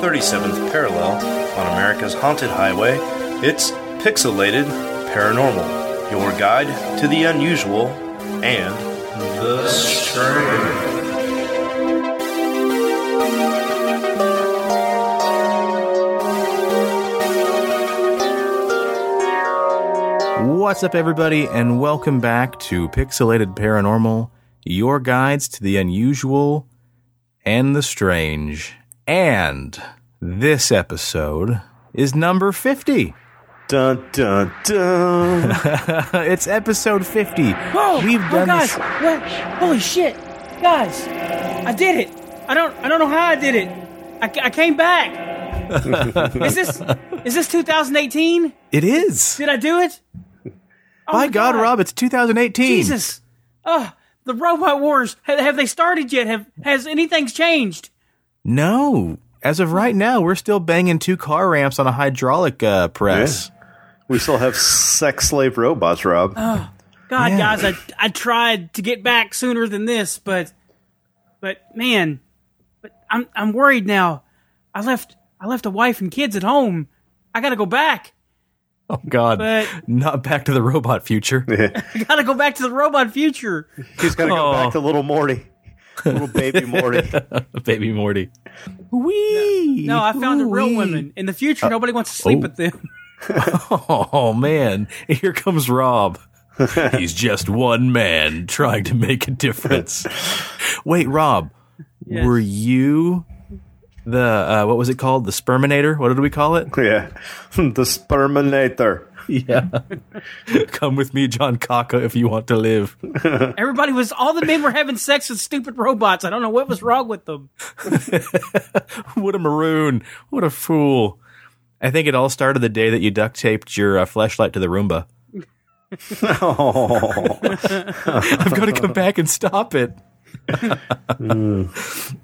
37th parallel on America's haunted highway, it's Pixelated Paranormal, your guide to the unusual and the strange. What's up, everybody, and welcome back to Pixelated Paranormal, your guides to the unusual and the strange. And this episode is number 50. Dun dun dun. it's episode 50. Whoa! We've oh, done guys, this. what? Holy shit, guys! I did it. I don't. I don't know how I did it. I, I came back. is this? Is this 2018? It is. Did I do it? Oh By my God, Rob, it's 2018. Jesus! Oh, the robot wars. Have, have they started yet? Have has anything's changed? No. As of right now, we're still banging two car ramps on a hydraulic uh, press. we still have sex slave robots, Rob. God, Yeah. guys, I I tried to get back sooner than this, but but man, but I'm I'm worried now. I left I left a wife and kids at home. I got to go back. Oh, God. But- Not back to the robot future. I got to go back to the robot future. He's got to go Oh. back to little Morty. Little baby Morty. Baby Morty. Wee. No, I found a real Ooh-wee. woman. In the future, nobody wants to sleep oh. with them. Oh man, here comes Rob. He's just one man trying to make a difference. Wait, Rob, Yes. were you the uh, what was it called? The sperminator? What did we call it? yeah. the Sperminator. Yeah. Come with me, John Kaka, if you want to live. Everybody was all the men were having sex with stupid robots. I don't know what was wrong with them. What a maroon! What a fool! I think it all started the day that you duct taped your uh, flashlight to the Roomba. Oh. I've got to come back and stop it.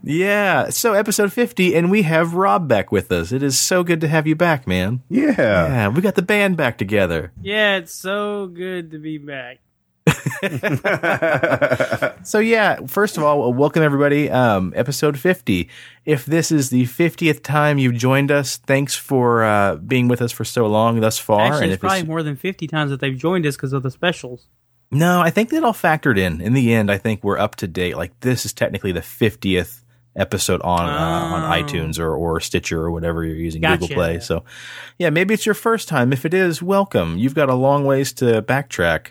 yeah. So episode fifty, and we have Rob back with us. It is so good to have you back, man. Yeah. Yeah, we got the band back together. Yeah, it's so good to be back. So yeah, first of all, welcome everybody. Um, episode fifty. If this is the fiftieth time you've joined us, thanks for uh, being with us for so long thus far. Actually, and it's if probably more than 50 times that they've joined us because of the specials. No, I think that all factored in. In the end, I think we're up to date. Like this is technically the fiftieth episode on uh, on Oh. iTunes or, or Stitcher or whatever you're using Gotcha. Google Play. So yeah, maybe it's your first time. If it is, welcome. You've got a long ways to backtrack.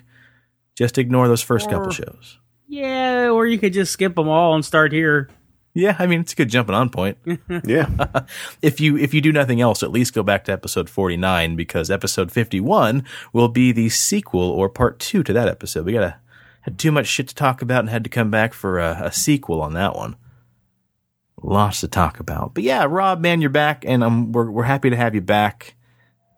Just ignore those first couple shows. Yeah, or you could just skip them all and start here. Yeah, I mean it's a good jumping on point. Yeah. if you if you do nothing else, at least go back to episode forty nine because episode fifty one will be the sequel or part two to that episode. We gotta had too much shit to talk about and had to come back for a, a sequel on that one. Lots to talk about, but yeah, Rob, man, you're back, and um, we're we're happy to have you back.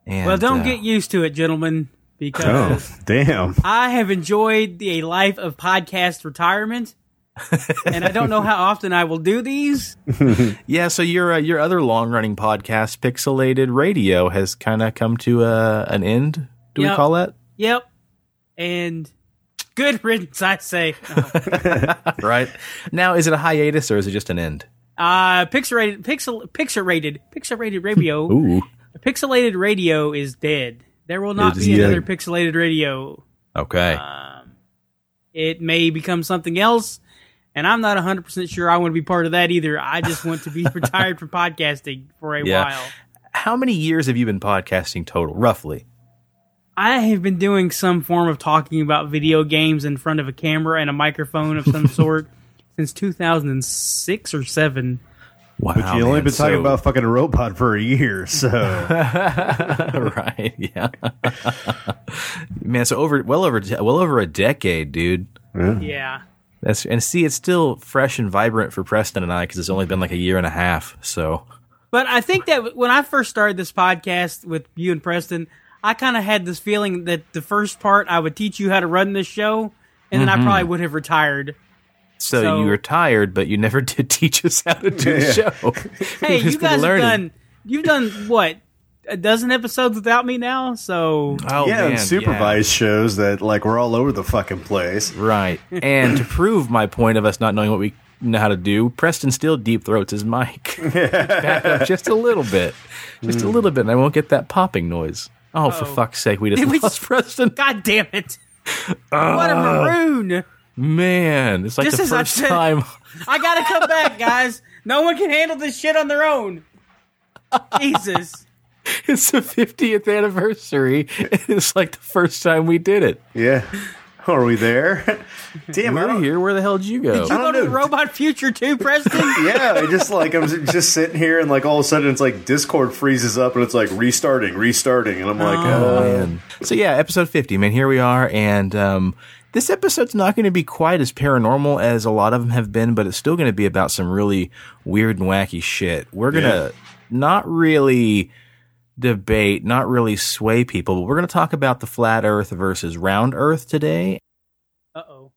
And well, don't uh, get used to it, gentlemen, Oh, because damn. I have enjoyed the, life of podcast retirement. And I don't know how often I will do these. yeah. So your uh, your other long running podcast, Pixelated Radio, has kind of come to uh, an end. Do we call that Yep. And good riddance, I say. Uh, right now? Is it a hiatus or is it just an end? Uh, pixelated, pixel, pixelated, pixelated radio. Ooh. Pixelated radio is dead. There will not be dead. another pixelated radio. Okay. Um, it may become something else, and I'm not 100% sure I want to be part of that either. I just want to be retired from podcasting for a Yeah. while. How many years have you been podcasting total, roughly? I have been doing some form of talking about video games in front of a camera and a microphone of some sort since 2006 or 7. Wow. But you only been talking about fucking a robot for a year, so right, yeah. Man, so over well over well over a decade, dude. Yeah. That's and see, it's still fresh and vibrant for Preston and I because it's only been like a year and a half. So But I think that when I first started this podcast with you and Preston, I kind of had this feeling that the first part I would teach you how to run this show, and then I mm-hmm. probably would have retired. so, So- you retired, but you never did teach us how to do the show. Hey, You've you guys have done you've done what a dozen episodes without me now, so Oh, yeah, man, supervised yeah. shows that like we're all over the fucking place. Right. And to prove my point of us not knowing what we know how to do. Preston still deep throats his mic. Back up just a little bit, just a hmm. little bit, and I won't get that popping noise. Oh, for Uh-oh. fuck's sake, we just Did we lost just- Preston. God damn it! Ah. what a maroon! Man, it's like Just the as first said- time. I gotta come back, guys. No one can handle this shit on their own. Jesus. It's the 50th anniversary. and It's like the first time we did it. Yeah. Are we there? Damn, I We're here. Where the hell did you go? Did You go to the know. Robot Future too, Preston? yeah, I just like I'm just sitting here and like all of a sudden it's like Discord freezes up and it's like restarting, restarting, and I'm like, Oh, uh, man. So yeah, episode 50, man, here we are. And um, this episode's not going to be quite as paranormal as a lot of them have been, but it's still going to be about some really weird and wacky shit. We're going to Yeah. not really debate, not really sway people, but we're going to talk about the flat earth versus round earth today. Uh oh.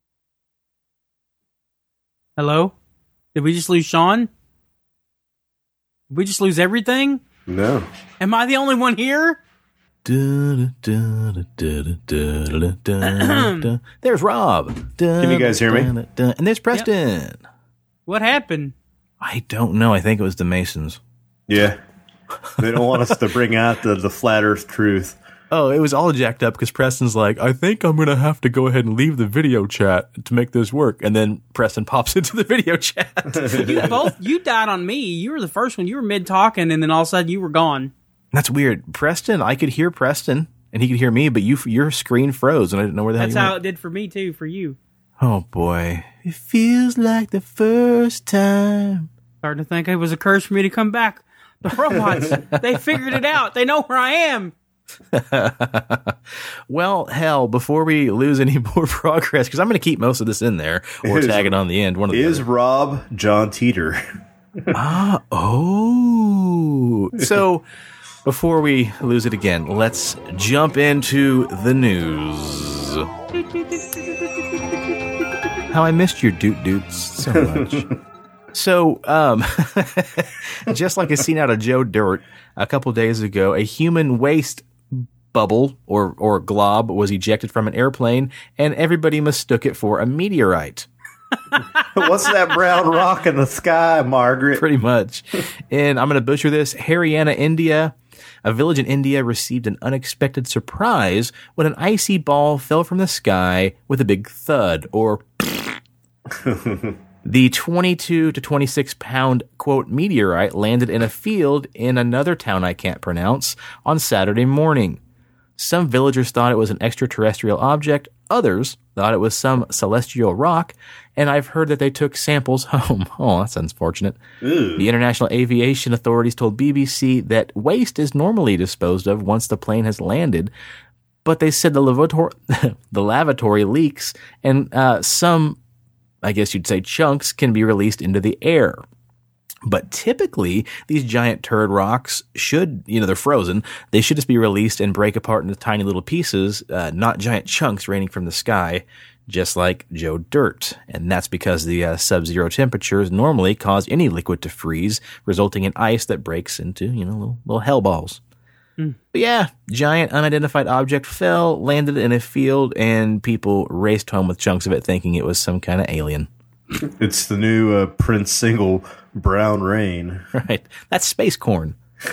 Hello? Did we just lose Shawn? Did we just lose everything? no. Am I the only one here? There's Rob. Can you guys hear me? And there's Preston. What happened? I don't know. I think it was the Masons. Yeah. They don't want us to bring out the, the flat earth truth. Oh, it was all jacked up because Preston's like, I think I'm going to have to go ahead and leave the video chat to make this work. And then Preston pops into the video chat. You both you died on me. You were the first one. You were mid talking and then all of a sudden you were gone. That's weird. Preston, I could hear Preston and he could hear me, but you, your screen froze and I didn't know where the That's hell you how went. it did for me too, for you. Oh boy. It feels like the first time. Starting to think it was a curse for me to come back. The robots, they figured it out. They know where I am. Well, hell, before we lose any more progress, because I'm going to keep most of this in there or Is- tag it on the end. One of the Is other. Rob John Teeter? Ah, oh. So before we lose it again, let's jump into the news. How I missed your doot doots so much. So, um, just like a scene out of Joe Dirt a couple days ago, a human waste bubble or, or glob was ejected from an airplane and everybody mistook it for a meteorite. What's that brown rock in the sky, Margaret? pretty much. And I'm going to butcher this. Haryana, India. A village in India received an unexpected surprise when an icy ball fell from the sky with a big thud or the 22 to 26 pound quote meteorite landed in a field in another town I can't pronounce on Saturday morning. Some villagers thought it was an extraterrestrial object, others thought it was some celestial rock, and I've heard that they took samples home. Oh, that's unfortunate. The International Aviation Authorities told BBC that waste is normally disposed of once the plane has landed, but they said the lavatory, the lavatory leaks and uh, some, I guess you'd say, chunks can be released into the air. But typically, these giant turd rocks should, you know, they're frozen. They should just be released and break apart into tiny little pieces, uh, not giant chunks raining from the sky, just like Joe Dirt. And that's because the uh, sub zero temperatures normally cause any liquid to freeze, resulting in ice that breaks into, you know, little, little hell balls. But yeah, giant unidentified object fell, landed in a field, and people raced home with chunks of it thinking it was some kind of alien. It's the new uh, Prince single, Brown Rain. Right. That's space corn.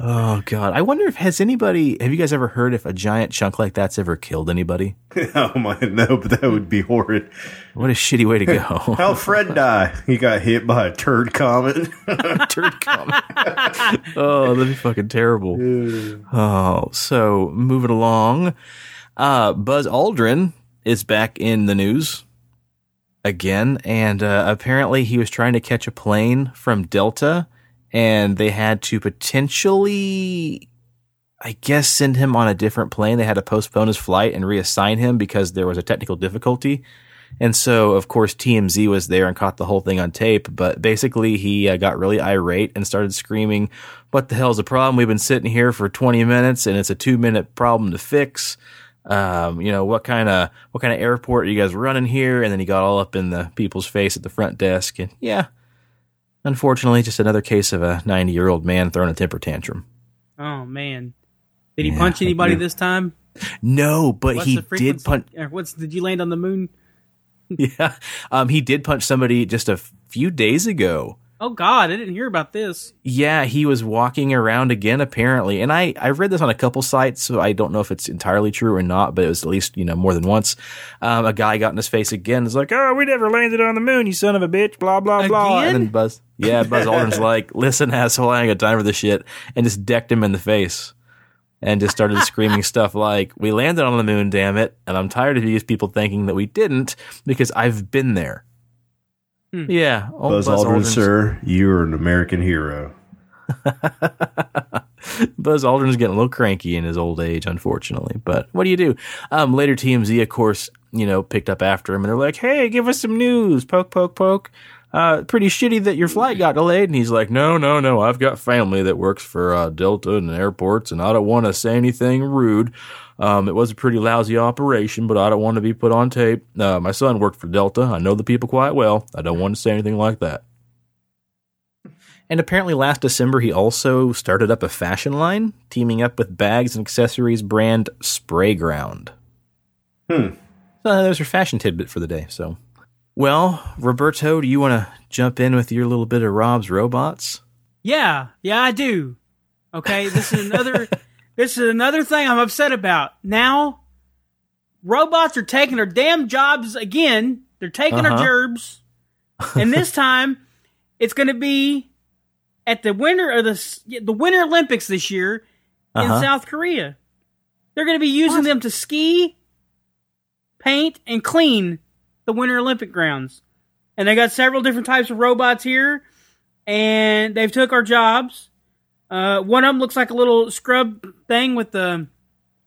oh god. I wonder if has anybody have you guys ever heard if a giant chunk like that's ever killed anybody? oh my, no, but that would be horrid. What a shitty way to go. How'd Fred die? He got hit by a turd comet. Turd comet. oh, that'd be fucking terrible. Oh, so moving along. Uh Buzz Aldrin is back in the news again, and uh, apparently he was trying to catch a plane from Delta, and they had to potentially, I guess, send him on a different plane. They had to postpone his flight and reassign him because there was a technical difficulty. And so, of course, TMZ was there and caught the whole thing on tape. But basically, he uh, got really irate and started screaming, What the hell's the problem? We've been sitting here for 20 minutes and it's a two minute problem to fix um, you know, what kind of what kind of airport are you guys running here? And then he got all up in the people's face at the front desk, and yeah, unfortunately, just another case of a ninety year old man throwing a temper tantrum. Oh man. Did he Yeah. punch anybody this time? No, but What's he did punch. What's did you land on the moon? yeah. Um, he did punch somebody just a few days ago. Oh God, I didn't hear about this. Yeah, he was walking around again apparently, and I I read this on a couple sites, so I don't know if it's entirely true or not, but it was at least you know more than once. Um, a guy got in his face again. It's like, oh, we never landed on the moon, you son of a bitch, blah blah blah. Again? And then Buzz, yeah, Buzz Aldrin's like, listen, asshole, I ain't got time for this shit, and just decked him in the face. And just started screaming stuff like, "We landed on the moon, damn it!" And I'm tired of these people thinking that we didn't because I've been there. Yeah, old Buzz, Aldrin, Aldrin's- sir, you're an American hero. Buzz Aldrin's getting a little cranky in his old age, unfortunately. But what do you do? Um, later, TMZ, of course, you know, picked up after him, and they're like, "Hey, give us some news." Poke, poke, poke. Uh, pretty shitty that your flight got delayed. And he's like, "No, no, no. I've got family that works for uh, Delta and airports, and I don't want to say anything rude. Um, it was a pretty lousy operation, but I don't want to be put on tape. Uh, my son worked for Delta. I know the people quite well. I don't want to say anything like that." And apparently, last December, he also started up a fashion line, teaming up with bags and accessories brand Sprayground. Hmm. So there's your fashion tidbit for the day. So, well, Roberto, do you want to jump in with your little bit of Rob's robots? Yeah, yeah, I do. Okay, this is another. this is another thing I'm upset about. Now, robots are taking our damn jobs again. They're taking our Uh-huh. gerbs, and this time, it's going to be at the winter or the the Winter Olympics this year in Uh-huh. South Korea. They're going to be using them to ski, paint, and clean the Winter Olympic grounds. And they got several different types of robots here, and they've took our jobs. Uh, one of them looks like a little scrub thing with the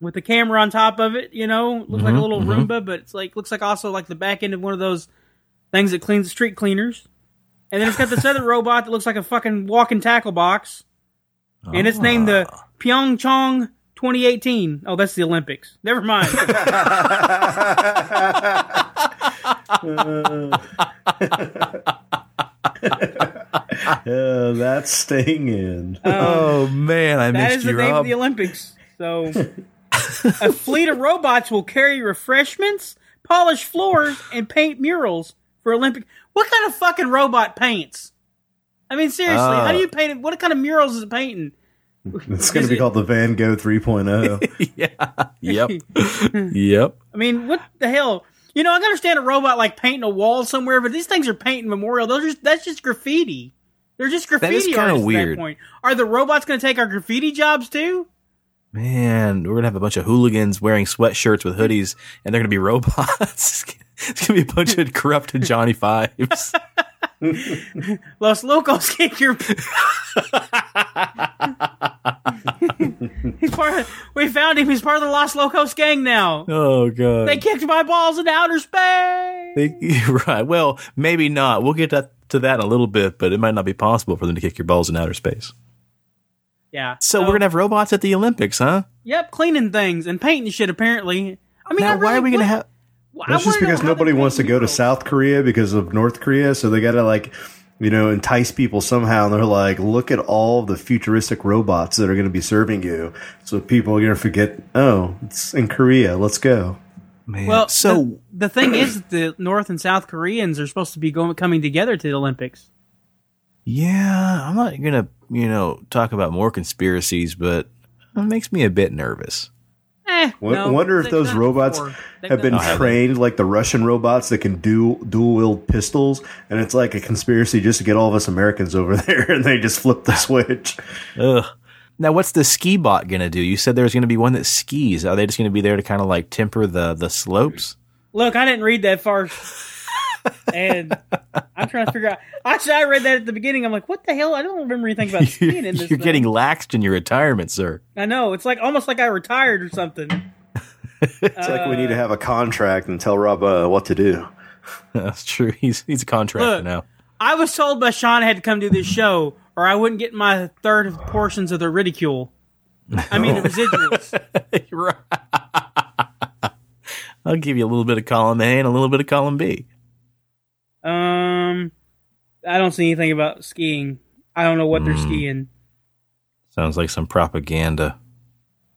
with the camera on top of it. You know, looks like a Mhm, little mhm. Roomba, but it's like looks like also like the back end of one of those things that cleans the street cleaners. And then it's got this other robot that looks like a fucking walking tackle box, and it's named the Pyeongchang 2018. Oh, that's the Olympics. Never mind. Uh, that's staying in. oh man, I That missed is the you, name of the Olympics. So, a fleet of robots will carry refreshments, polish floors, and paint murals for Olympic. What kind of fucking robot paints? I mean, seriously, how do Uh. you paint it? What kind of murals is it painting? It's going to be it- called the Van Gogh oh. 3.0. yeah. Yep. yep. I mean, what the hell? You know, I can understand a robot like painting a wall somewhere, but these things are painting memorial. Those are just, that's just graffiti. They're just graffiti artists at weird. that point. Are the robots going to take our graffiti jobs too? Man, we're gonna have a bunch of hooligans wearing sweatshirts with hoodies, and they're gonna be robots. it's gonna be a bunch of corrupted Johnny Fives. Los Locos kick your. He's part of. We found him. He's part of the Los Locos gang now. Oh god. They kicked my balls in outer space. They- right. Well, maybe not. We'll get to, to that a little bit, but it might not be possible for them to kick your balls in outer space. yeah. So we're gonna have robots at the Olympics, huh? Yep, cleaning things and painting shit. Apparently. I mean, I now, why are we gonna have? I That's just because nobody wants to go to. South Korea because of North Korea, so they got to like, you know, entice people somehow. And they're like, look at all the futuristic robots that are going to be serving you. So people are going to forget, oh, it's in Korea. Let's go. Man, Well, so the, the thing is, that the North and South Koreans are supposed to be going coming together to the Olympics. yeah, I'm not gonna, you know, talk about more conspiracies, but it makes me a bit nervous. Eh, Wo- no, wonder if those robots. They've have done been it trained like the Russian robots that can do dual wield pistols, and it's like a conspiracy just to get all of us Americans over there, and they just flip the switch. Ugh. Now, what's the ski bot gonna do? You said there was gonna be one that skis. Are they just gonna be there to kind of like temper the the slopes? Look, I didn't read that far, and I'm trying to figure out. Actually, I read that at the beginning. I'm like, what the hell? I don't remember anything about skiing in this. You're thing. getting laxed in your retirement, sir. I know. It's like almost like I retired or something. It's like we need to have a contract and tell Rob uh, what to do. That's true. He's he's a contractor Look. now. I was told by Shawn I had to come do this show, or I wouldn't get my third of portions of the ridicule. I mean, the residuals. I'll give you a little bit of column A and a little bit of column B. Um, I don't see anything about skiing. I don't know what Hmm. they're skiing. Sounds like some propaganda.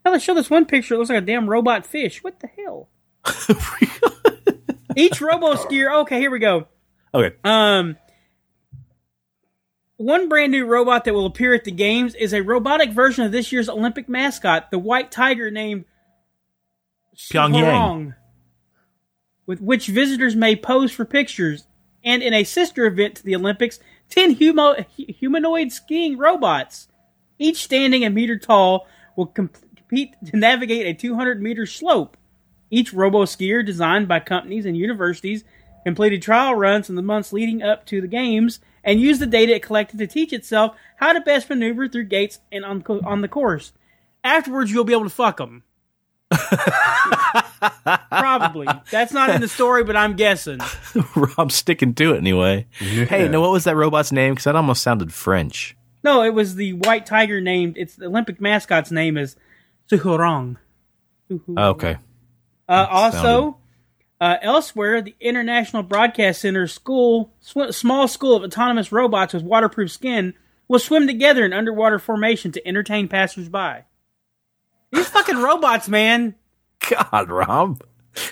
Hell, they show this one picture. It looks like a damn robot fish. What the hell? Each robo skier. Okay, here we go. Okay. Um, one brand new robot that will appear at the games is a robotic version of this year's Olympic mascot, the white tiger named Pyongyang. With which visitors may pose for pictures. And in a sister event to the Olympics, 10 humo- humanoid skiing robots, each standing a meter tall, will com- compete to navigate a 200 meter slope. Each robo skier, designed by companies and universities, completed trial runs in the months leading up to the games and used the data it collected to teach itself how to best maneuver through gates and on, co- on the course. Afterwards, you'll be able to fuck them. Probably. That's not in the story, but I'm guessing. Rob's sticking to it anyway. Hey, now what was that robot's name? Because that almost sounded French. No, it was the white tiger named. It's the Olympic mascot's name is Soohorang. Okay. Uh, also, sounded- uh, elsewhere, the International Broadcast Center school, sw- small school of autonomous robots with waterproof skin, will swim together in underwater formation to entertain passersby. These fucking robots, man. God, Rob.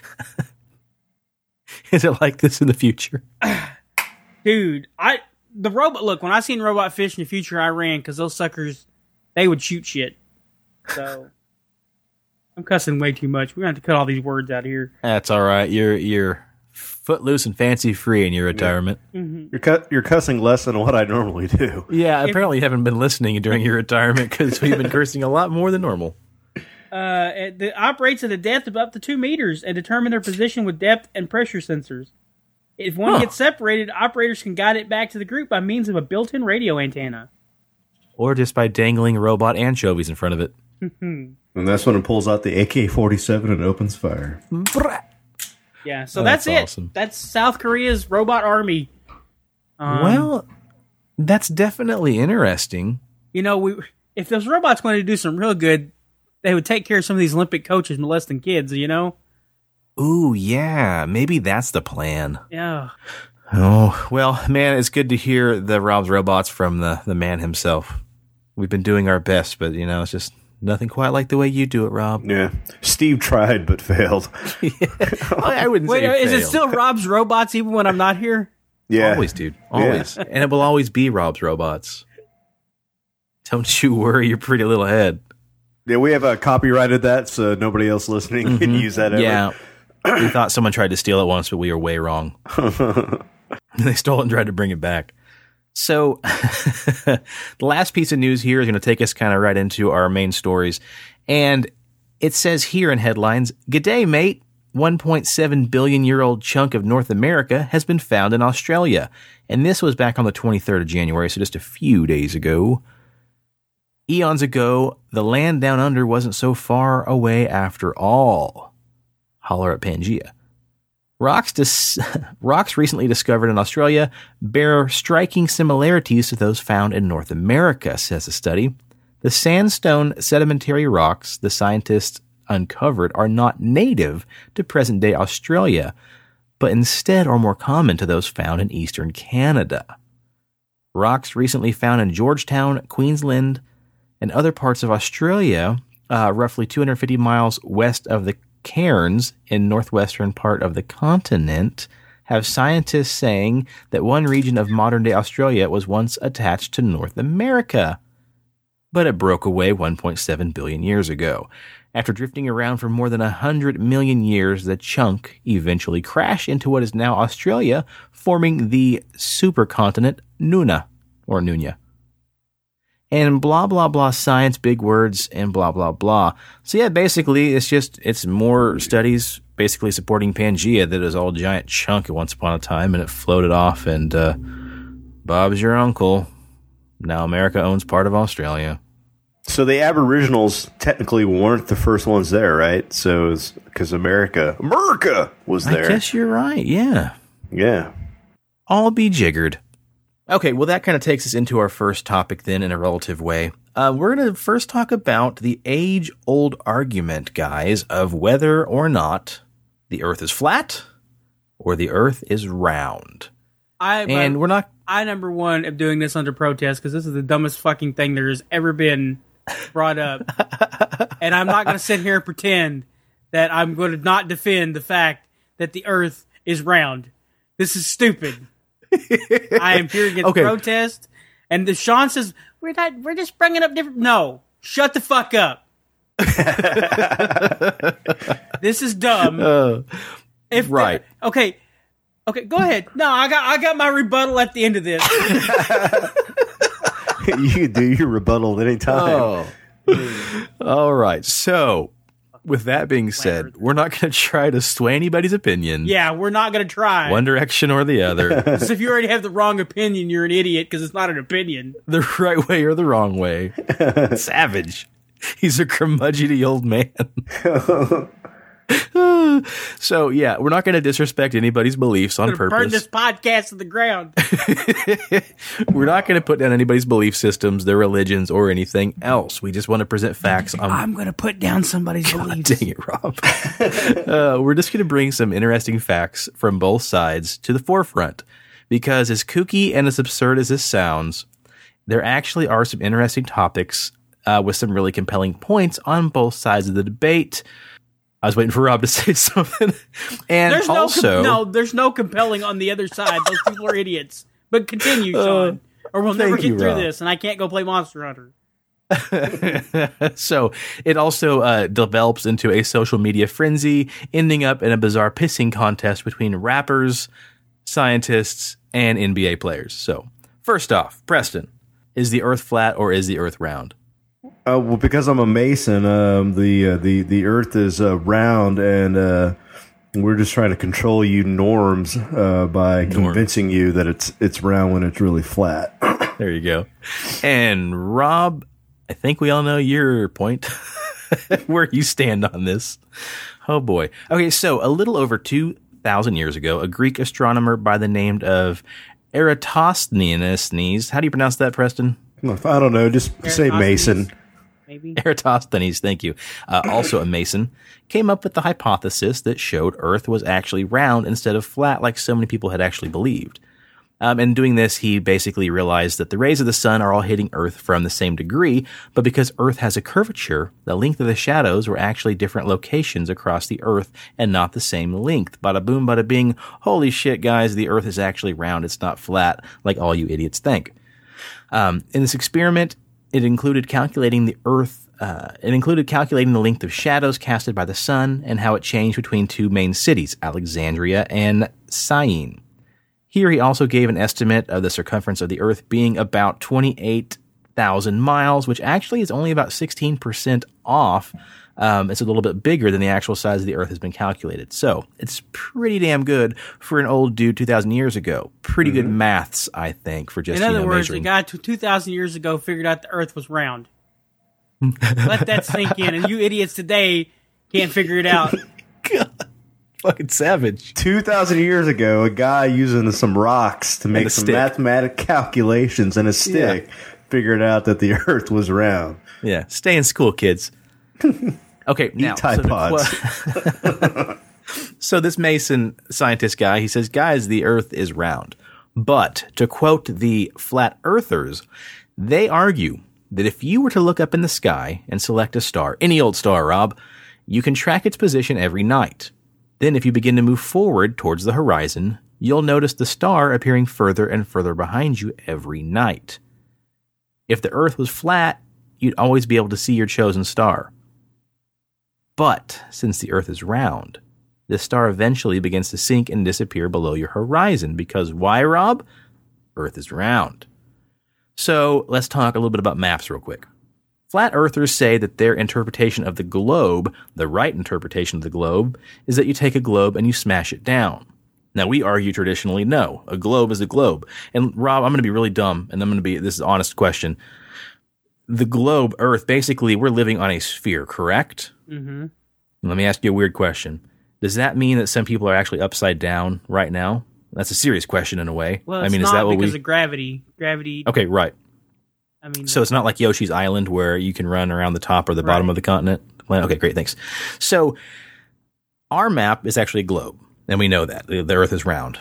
Is it like this in the future? Dude, I the robot look, when I seen robot fish in the future I ran because those suckers they would shoot shit. So I'm cussing way too much. We're gonna have to cut all these words out here. That's all right. You're you're footloose and fancy free in your retirement. You're cut. You're cussing less than what I normally do. Yeah, apparently you haven't been listening during your retirement because we've been cursing a lot more than normal. Uh, it it operates at a depth of up to two meters and determine their position with depth and pressure sensors. If one Huh. gets separated, operators can guide it back to the group by means of a built-in radio antenna. Or just by dangling robot anchovies in front of it. And that's when it pulls out the AK-47 and opens fire. Yeah, so Oh, that's, that's it. awesome. That's South Korea's robot army. Um, well, that's definitely interesting. you know, we if those robots wanted to do some real good, they would take care of some of these Olympic coaches molesting kids. You know? Ooh, yeah, maybe that's the plan. Yeah. Oh, well, man, it's good to hear the Rob's robots from the, the man himself. We've been doing our best, but, you know, it's just nothing quite like the way you do it, Rob. Yeah, Steve tried but failed. I wouldn't Wait, say is it still Rob's robots even when I'm not here? Yeah, Always, dude. Always. and it will always be Rob's robots. Don't you worry your pretty little head. Yeah, we have uh, copyrighted that, so nobody else listening can use that. Ever. Yeah. we thought someone tried to steal it once, but we were way wrong. they stole it and tried to bring it back. So, the last piece of news here is going to take us kind of right into our main stories. And it says here in headlines G'day, mate. 1.7 billion year old chunk of North America has been found in Australia. And this was back on the 23rd of January, so just a few days ago. Eons ago, the land down under wasn't so far away after all. Holler at Pangea. Rocks, dis- rocks recently discovered in Australia bear striking similarities to those found in North America, says the study. The sandstone sedimentary rocks the scientists uncovered are not native to present day Australia, but instead are more common to those found in eastern Canada. Rocks recently found in Georgetown, Queensland, and other parts of Australia, uh, roughly 250 miles west of the Cairns in northwestern part of the continent, have scientists saying that one region of modern day Australia was once attached to North America, but it broke away 1.7 billion years ago. After drifting around for more than 100 million years, the chunk eventually crashed into what is now Australia, forming the supercontinent Nuna, or Nunya and blah blah blah science big words and blah blah blah so yeah basically it's just it's more studies basically supporting pangea that is all giant chunk at once upon a time and it floated off and uh, bob's your uncle now america owns part of australia So the Aboriginals technically weren't the first ones there, right? So because America, America was there. i guess you're right yeah yeah. all be jiggered. Okay, well, that kind of takes us into our first topic then in a relative way. Uh, we're going to first talk about the age old argument, guys, of whether or not the earth is flat or the earth is round. I And we're not. I number one am doing this under protest because this is the dumbest fucking thing there has ever been brought up, and I'm not going to sit here and pretend that I'm going to not defend the fact that the Earth is round. This is stupid. I am here against Okay. protest. And the Shawn says we're not. We're just bringing up different. No, shut the fuck up. this is dumb. Uh, If right. okay. Okay, go ahead. No, I got I got my rebuttal at the end of this. you can do your rebuttal at any time. oh. All right. So, with that being said, we're not going to try to sway anybody's opinion. Yeah, we're not gonna try. One direction or the other, Because if you already have the wrong opinion, you're an idiot because it's not an opinion. the right way or the wrong way. Savage. He's a curmudgeony old man. so yeah, we're not going to disrespect anybody's beliefs on I'm burn this purpose. podcast to the ground. We're not going to put down anybody's belief systems, their religions, or anything else. We just want to present facts on I'm gonna put down somebody's beliefs. Dang it, Rob. uh, we're just going to bring some interesting facts from both sides to the forefront. Because as kooky and as absurd as this sounds, there actually are some interesting topics uh, with some really compelling points on both sides of the debate. I was waiting for Rob to say something. And There's no also, com- no, there's no compelling on the other side. Those people are idiots. But continue, Shawn, or we'll never get you, through Rob. this, and I can't go play Monster Hunter. so it also uh, develops into a social media frenzy, ending up in a bizarre pissing contest between rappers, scientists, and NBA players. So, first off, Preston, is the Earth flat or is the Earth round? Uh, well, because I'm a Mason, um, the uh, the the Earth is uh, round, and uh, we're just trying to control you norms uh, by convincing you that it's it's round when it's really flat. There you go. And Rob, I think we all know your point, where you stand on this. Oh boy. Okay, so a little over 2,000 years ago, a Greek astronomer by the name of Eratosthenes, how do you pronounce that, Preston? I don't know, just say Mason. Maybe. Eratosthenes, thank you, uh, also a Mason, came up with the hypothesis that showed Earth was actually round instead of flat, like so many people had actually believed. Um, doing this, he basically realized that the rays of the sun are all hitting Earth from the same degree, but because Earth has a curvature, the length of the shadows were actually different locations across the Earth and not the same length. Bada boom, bada bing. Holy shit, guys, the Earth is actually round. It's not flat like all you idiots think. Um, in this experiment, it included calculating the Earth. Uh, it included calculating the length of shadows casted by the sun and how it changed between two main cities, Alexandria and Syene. Here, he also gave an estimate of the circumference of the Earth being about 28,000 miles, which actually is only about 16% off. Um, it's a little bit bigger than the actual size of the Earth has been calculated. So it's pretty damn good for an old dude 2,000 years ago. Pretty good maths, I think, for just In you other know, words, the measuring. guy 2,000 years ago figured out the Earth was round. Let that sink in, and you idiots today can't figure it out. God fucking savage. Two thousand years ago, a guy using some rocks to make some stick. mathematic calculations and a stick figured out that the Earth was round. Yeah, stay in school, kids. Okay, now so, qu- so this Mason scientist guy, he says, "Guys, the Earth is round." But to quote the flat earthers, they argue that if you were to look up in the sky and select a star, any old star, Rob, you can track its position every night. Then, if you begin to move forward towards the horizon, you'll notice the star appearing further and further behind you every night. If the Earth was flat, you'd always be able to see your chosen star. But since the Earth is round, this star eventually begins to sink and disappear below your horizon because why, Rob? Earth is round. So let's talk a little bit about maps real quick. Flat earthers say that their interpretation of the globe, the right interpretation of the globe, is that you take a globe and you smash it down. Now we argue traditionally, no, a globe is a globe. And Rob, I'm going to be really dumb, and I'm going to be this is an honest question. The globe, Earth, basically, we're living on a sphere, correct? hmm Let me ask you a weird question. Does that mean that some people are actually upside down right now? That's a serious question in a way. Well, I it's mean, not is that what because we? of gravity. Gravity. Okay, right. I mean, So it's not like Yoshi's Island where you can run around the top or the bottom Right. of the continent. Okay, great, thanks. So our map is actually a globe, and we know that the Earth is round.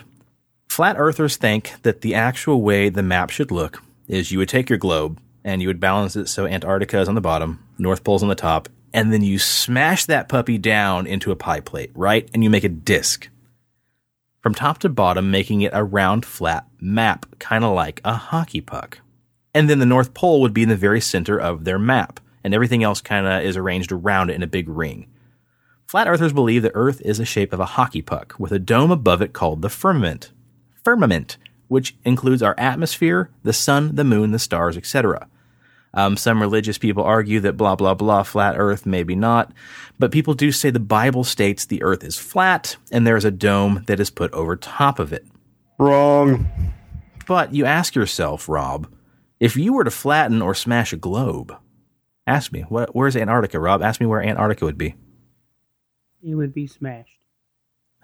Flat Earthers think that the actual way the map should look is you would take your globe and you would balance it so Antarctica is on the bottom, North Pole's on the top, and then you smash that puppy down into a pie plate, right? And you make a disc. from top to bottom, making it a round, flat map, kind of like a hockey puck. And then the North Pole would be in the very center of their map, and everything else kind of is arranged around it in a big ring. Flat earthers believe the Earth is the shape of a hockey puck with a dome above it called the firmament. Firmament, which includes our atmosphere, the sun, the moon, the stars, etc. Um, some religious people argue that blah, blah, blah, flat earth, maybe not. But people do say the Bible states the earth is flat and there is a dome that is put over top of it. Wrong. But you ask yourself, Rob, if you were to flatten or smash a globe, ask me, what, where's Antarctica, Rob? Ask me where Antarctica would be. It would be smashed.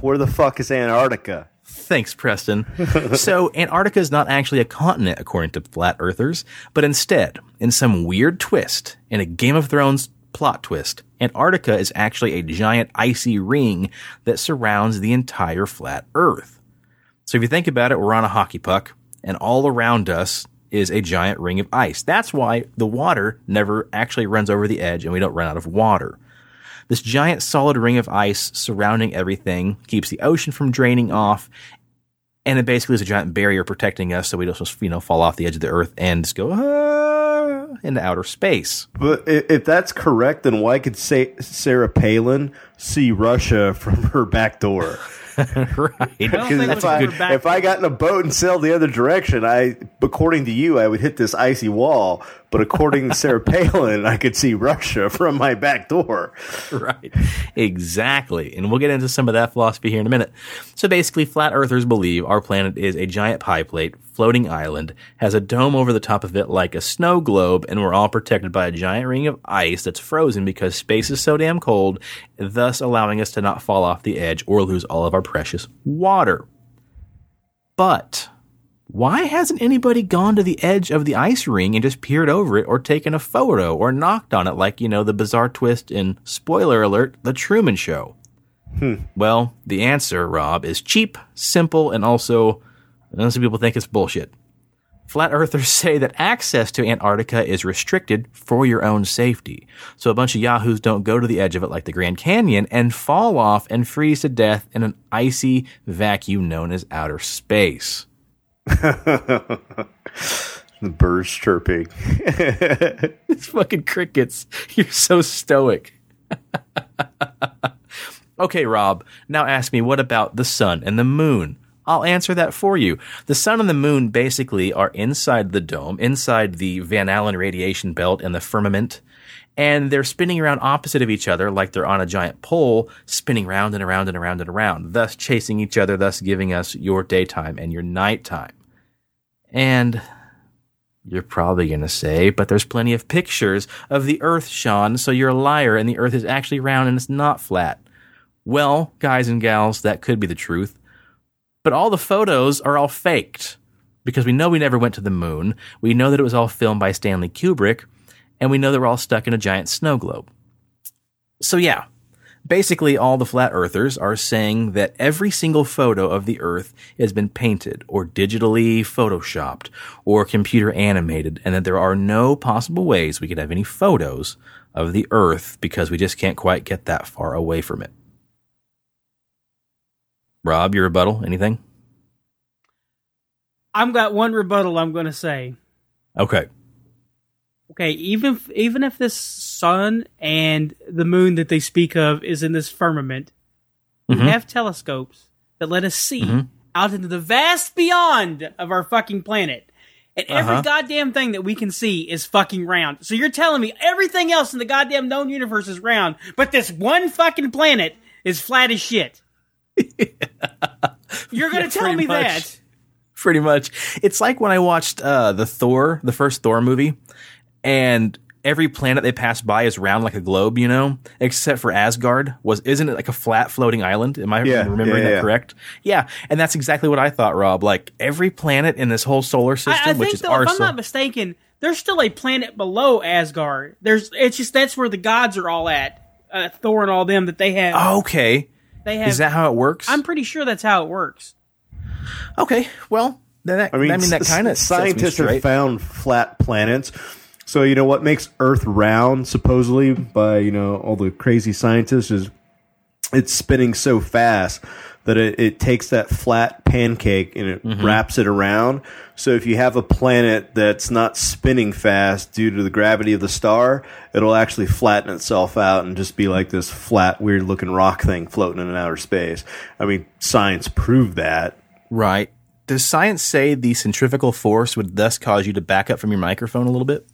Where the fuck is Antarctica? Thanks, Preston. so, Antarctica is not actually a continent, according to flat earthers, but instead, in some weird twist, in a Game of Thrones plot twist, Antarctica is actually a giant icy ring that surrounds the entire flat Earth. So, if you think about it, we're on a hockey puck, and all around us is a giant ring of ice. That's why the water never actually runs over the edge and we don't run out of water. This giant solid ring of ice surrounding everything keeps the ocean from draining off, and it basically is a giant barrier protecting us so we don't just you know fall off the edge of the earth and just go ah, into outer space. But if that's correct, then why could Sarah Palin see Russia from her back door? right. I don't think it Because if, I, if I got in a boat and sailed the other direction, I, according to you, I would hit this icy wall. But according to Sarah Palin, I could see Russia from my back door. right. Exactly. And we'll get into some of that philosophy here in a minute. So basically, flat earthers believe our planet is a giant pie plate, floating island, has a dome over the top of it like a snow globe, and we're all protected by a giant ring of ice that's frozen because space is so damn cold, thus allowing us to not fall off the edge or lose all of our precious water. But why hasn't anybody gone to the edge of the ice ring and just peered over it or taken a photo or knocked on it like, you know, the bizarre twist in spoiler alert, The Truman Show? Hmm. Well, the answer, Rob, is cheap, simple, and also some people think it's bullshit. Flat earthers say that access to Antarctica is restricted for your own safety. So a bunch of yahoos don't go to the edge of it like the Grand Canyon and fall off and freeze to death in an icy vacuum known as outer space. The birds chirping. It's fucking crickets. You're so stoic. okay, Rob. Now ask me, what about the sun and the moon? I'll answer that for you. The sun and the moon basically are inside the dome, inside the Van Allen radiation belt and the firmament, and they're spinning around opposite of each other like they're on a giant pole, spinning round and around and around and around, thus chasing each other, thus giving us your daytime and your nighttime. And you're probably going to say, but there's plenty of pictures of the Earth, Shawn, so you're a liar and the Earth is actually round and it's not flat. Well, guys and gals, that could be the truth. But all the photos are all faked because we know we never went to the moon. We know that it was all filmed by Stanley Kubrick, and we know that we're all stuck in a giant snow globe. So, yeah, basically, all the flat earthers are saying that every single photo of the Earth has been painted or digitally photoshopped or computer animated, and that there are no possible ways we could have any photos of the Earth because we just can't quite get that far away from it. Rob, your rebuttal? Anything? I've got one rebuttal I'm going to say. Okay. Okay, even if, even if this sun and the moon that they speak of is in this firmament, we have telescopes that let us see out into the vast beyond of our fucking planet. And every Uh-huh. goddamn thing that we can see is fucking round. So you're telling me everything else in the goddamn known universe is round, but this one fucking planet is flat as shit. you're gonna Yeah, tell me much. that? pretty much. It's like when I watched uh, the Thor, the first Thor movie, and every planet they pass by is round like a globe, you know, except for Asgard. Was isn't it like a flat floating island? Am I Yeah, remembering yeah, that yeah. correct? Yeah, and that's exactly what I thought, Rob. Like every planet in this whole solar system, I, I which think is though, our if I'm not mistaken, there's still a planet below Asgard. There's it's just that's where the gods are all at. Uh, Thor and all them that they have. okay. they have. Is that how it works? I'm pretty sure that's how it works. okay. Well, then that, I mean, that kind of scientists have found flat planets. So you know what makes Earth round, supposedly by you know all the crazy scientists, is it's spinning so fast that it, it takes that flat pancake and it mm-hmm. wraps it around. So if you have a planet that's not spinning fast due to the gravity of the star, it'll actually flatten itself out and just be like this flat, weird looking rock thing floating in outer space. I mean, science proved that. Right. Does science say the centrifugal force would thus cause you to back up from your microphone a little bit?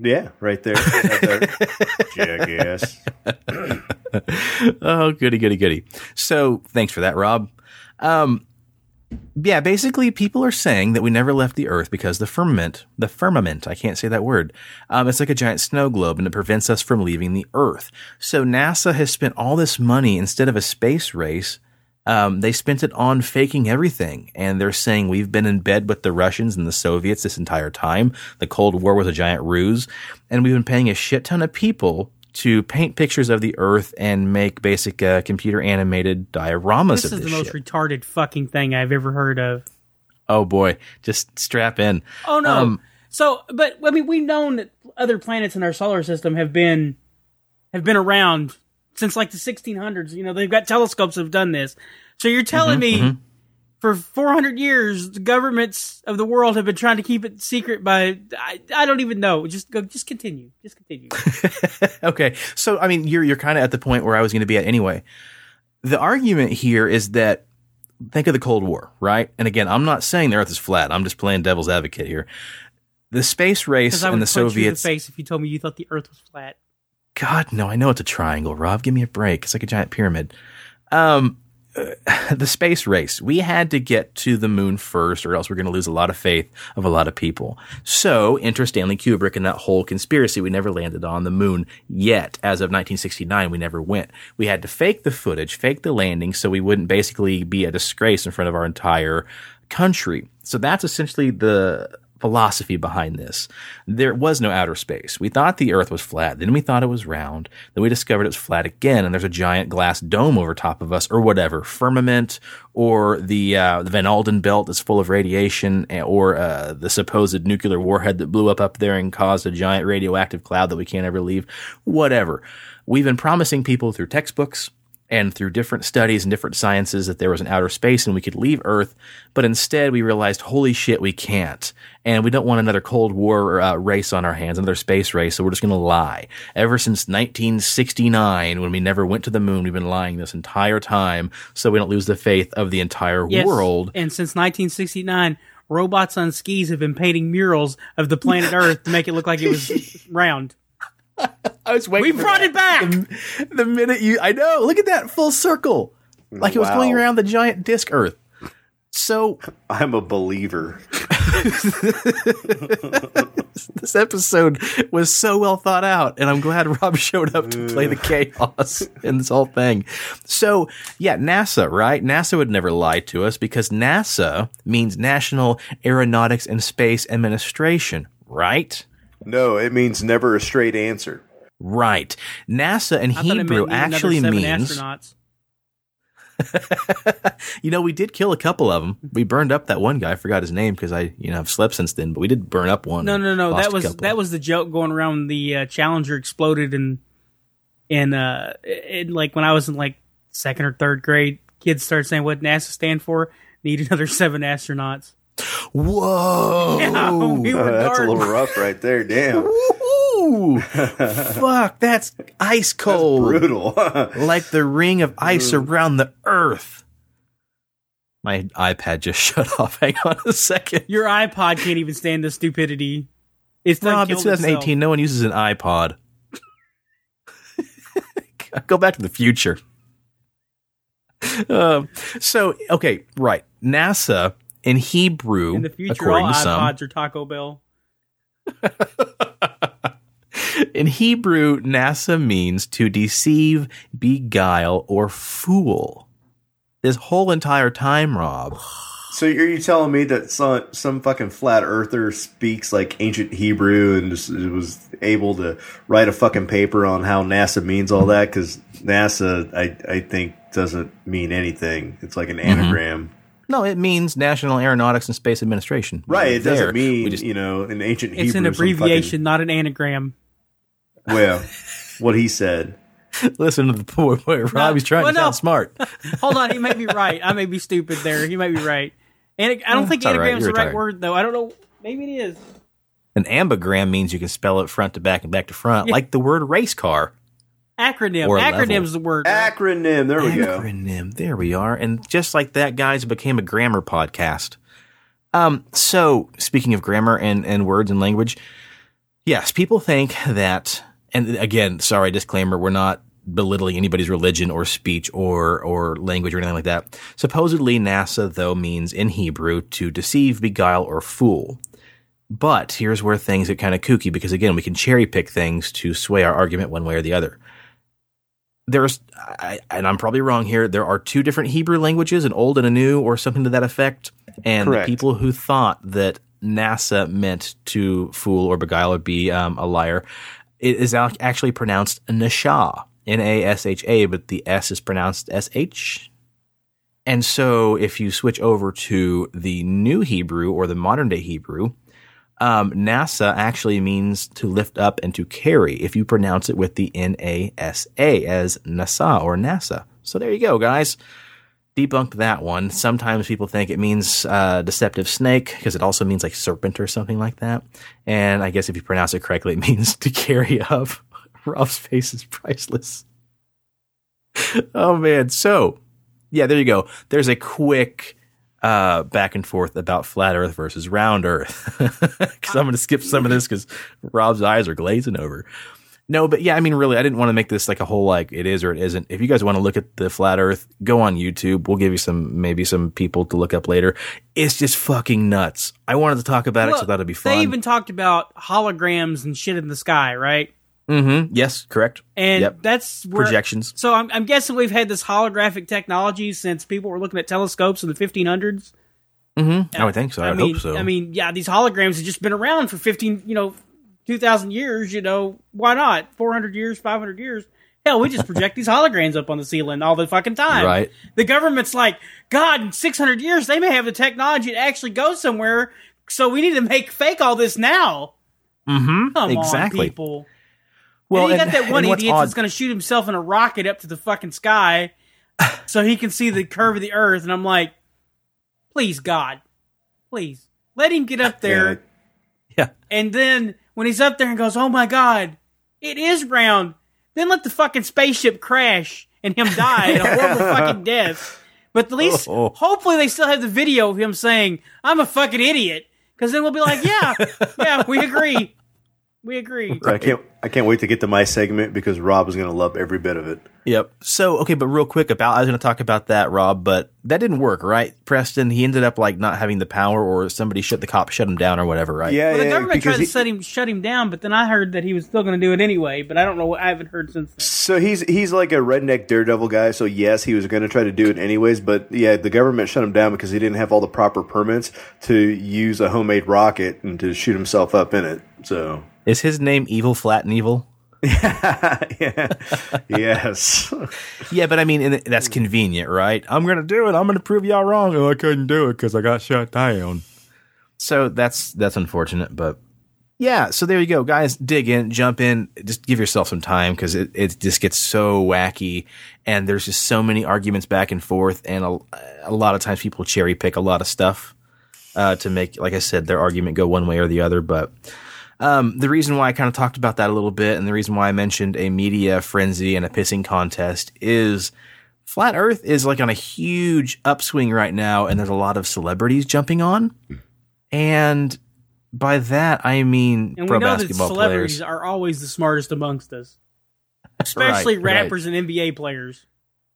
Yeah, right there. Right there. Jackass. Oh, goody, goody, goody. So thanks for that, Rob. Um, yeah, basically, people are saying that we never left the Earth because the firmament, the firmament, I can't say that word. Um, it's like a giant snow globe and it prevents us from leaving the Earth. So NASA has spent all this money instead of a space race. Um, they spent it on faking everything. And they're saying we've been in bed with the Russians and the Soviets this entire time. The Cold War was a giant ruse. And we've been paying a shit ton of people to paint pictures of the Earth and make basic uh, computer animated dioramas This of is this is the most shit. retarded fucking thing I've ever heard of. oh boy, just strap in. Oh no. Um, so, but I mean, we've known that other planets in our solar system have been have been around since like the 1600s. You know, they've got telescopes that have done this. So you're telling Mm-hmm, me for 400 years the governments of the world have been trying to keep it secret by I, I don't even know. Just go just continue. Just continue. Okay, so I mean, you're you're kind of at the point where I was going to be at anyway. The argument here is that think of the Cold War, right? And again, I'm not saying the Earth is flat. I'm just playing devil's advocate here. The space race I would and the punch you in the Soviets. face if you told me you thought the Earth was flat. God, no, I know it's a triangle, Rob. Give me a break. It's like a giant pyramid. Um, uh, the space race. We had to get to the moon first, or else we're going to lose a lot of faith of a lot of people. So enter Stanley Kubrick and that whole conspiracy. We never landed on the moon yet. As of 1969, we never went. We had to fake the footage, fake the landing, so we wouldn't basically be a disgrace in front of our entire country. So that's essentially the philosophy behind this. There was no outer space. We thought the earth was flat, then we thought it was round, then we discovered it was flat again, and there's a giant glass dome over top of us, or whatever, firmament, or the, uh, the Van Allen belt that's full of radiation, eh, or uh, the supposed nuclear warhead that blew up up there and caused a giant radioactive cloud that we can't ever leave, whatever. We've been promising people through textbooks, and through different studies and different sciences that there was an outer space and we could leave Earth, but instead we realized, holy shit, we can't. And we don't want another Cold War uh, race on our hands, another space race, so we're just going to lie. Ever since 1969, when we never went to the moon, we've been lying this entire time so we don't lose the faith of the entire Yes. world. And since 1969, robots on skis have been painting murals of the planet Earth to make it look like it was round. I was waiting. We for brought that. it back. The, the minute you, I know, look at that full circle. Like it was Wow. going around the giant disk Earth. So I'm a believer. this episode was so well thought out, and I'm glad Rob showed up to play the chaos in this whole thing. So, yeah, NASA, right? NASA would never lie to us because NASA means National Aeronautics and Space Administration, right? No, it means never a straight answer. Right. NASA in I meant Hebrew need actually seven means. astronauts. You know, we did kill a couple of them. We burned up that one guy. I forgot his name because I, you know, have slept since then. But we did burn up one. No, no, no. That was that was the joke going around the uh, Challenger exploded and and uh, it, like when I was in like second or third grade, kids started saying what NASA stand for. Need another seven astronauts. Whoa! Yeah, we were that's a little rough right there. Damn. Ooh, fuck! That's ice cold, Brutal. like the ring of ice around the Earth. My iPad just shut off. Hang on a second. Your iPod can't even stand the stupidity. It's done Rob, it's 2018. itself. No one uses an iPod. Go back to the future. Um, so, okay, right. NASA in Hebrew, In the future, according all to some, iPods are Taco Bell. in Hebrew, NASA means to deceive, beguile, or fool. This whole entire time, Rob. so are you telling me that some some fucking flat earther speaks like ancient Hebrew and just was able to write a fucking paper on how NASA means all that? Because NASA, I I think doesn't mean anything. It's like an Mm-hmm. anagram. No, it means National Aeronautics and Space Administration. Right. It There. doesn't mean just- you know in ancient Hebrew. It's Hebrew. an some fucking- abbreviation, not an anagram. well, what he said. Listen to the boy, boy Rob. He's trying well, to no. sound smart. Hold on, he may be right. I may be stupid there. He may be right. And I don't think It's all right. anagram's You're the right retired. word though. I don't know. Maybe it is. An ambigram means you can spell it front to back and back to front, like the word race car. Acronym. Or Acronym's level. the word. right? Acronym. There we go. Acronym. There we are. And just like that, guys, it became a grammar podcast. Um, so speaking of grammar and, and words and language, yes, people think that, and again, sorry, disclaimer, we're not belittling anybody's religion or speech or, or language or anything like that. Supposedly NASA, though, means in Hebrew to deceive, beguile, or fool. But here's where things get kind of kooky because again, we can cherry pick things to sway our argument one way or the other there's I, and I'm probably wrong here. There are two different Hebrew languages, an old and a new, or something to that effect. And Correct. the people who thought that NASA meant to fool or beguile or be um, a liar, it is actually pronounced Nasha, N A S H A, but the S is pronounced S H. And so, if you switch over to the new Hebrew or the modern day Hebrew, um, NASA actually means to lift up and to carry if you pronounce it with the N A S A as NASA or NASA. So there you go, guys. Debunked that one. Sometimes people think it means uh, deceptive snake because it also means like serpent or something like that. And I guess if you pronounce it correctly, it means to carry up. Rob's face is priceless. oh man. So yeah, there you go. There's a quick uh, back and forth about flat Earth versus round Earth. Because I'm going to skip some of this because Rob's eyes are glazing over. No, but yeah, I mean, really, I didn't want to make this like a whole like it is or it isn't. If you guys want to look at the flat Earth, go on YouTube. We'll give you some maybe some people to look up later. It's just fucking nuts. I wanted to talk about it so that it'd be fun. They even talked about holograms and shit in the sky, right? Mm-hmm. Yes, correct. And Yep. that's where, Projections. So I'm, I'm guessing we've had this holographic technology since people were looking at telescopes in the 1500s. Mm-hmm. I would think so. I, would mean, hope so. I mean, yeah, these holograms have just been around for 15, you know, 2,000 years. You know, why not? 400 years, 500 years. Hell, we just project these holograms up on the ceiling all the fucking time. Right. The government's like, God, in 600 years, they may have the technology to actually go somewhere. So we need to make fake all this now. mm-hmm. Come exactly. on, people. Well, and you and- got that one idiot odd- that's going to shoot himself in a rocket up to the fucking sky so he can see the curve of the earth. And I'm like, please, God, please let him get up there. Yeah. And then when he's up there and goes, oh my God, it is round, then let the fucking spaceship crash and him die a horrible fucking death. But at least, Oh. hopefully, they still have the video of him saying, I'm a fucking idiot. Because then we'll be like, yeah, yeah, we agree. We agree. I can't. I can't wait to get to my segment because Rob is going to love every bit of it. Yep. So, okay, but real quick about, I was going to talk about that, Rob, but that didn't work, right? Preston, he ended up like not having the power or somebody shut the cop, shut him down or whatever, right? Yeah, Well, the yeah, government because tried he- to shut him, shut him down, but then I heard that he was still going to do it anyway. But I don't know. what I haven't heard since. then. So he's he's like a redneck daredevil guy. So yes, he was going to try to do it anyways. But yeah, the government shut him down because he didn't have all the proper permits to use a homemade rocket and to shoot himself up in it. So Is his name Evil Flat and Evil? yeah, yes, Yeah, but I mean, that's convenient, right? I'm going to do it. I'm going to prove y'all wrong. Oh, I couldn't do it because I got shut down. So that's that's unfortunate, but yeah. So there you go, guys. Dig in, jump in, just give yourself some time because it, it just gets so wacky, and there's just so many arguments back and forth, and a, a lot of times people cherry pick a lot of stuff uh, to make, like I said, their argument go one way or the other. But um, the reason why I kind of talked about that a little bit, and the reason why I mentioned a media frenzy and a pissing contest is flat Earth is like on a huge upswing right now, and there's a lot of celebrities jumping on. And by that, I mean And pro we know that basketball celebrities players. are always the smartest amongst us, especially Right, right. rappers and NBA players.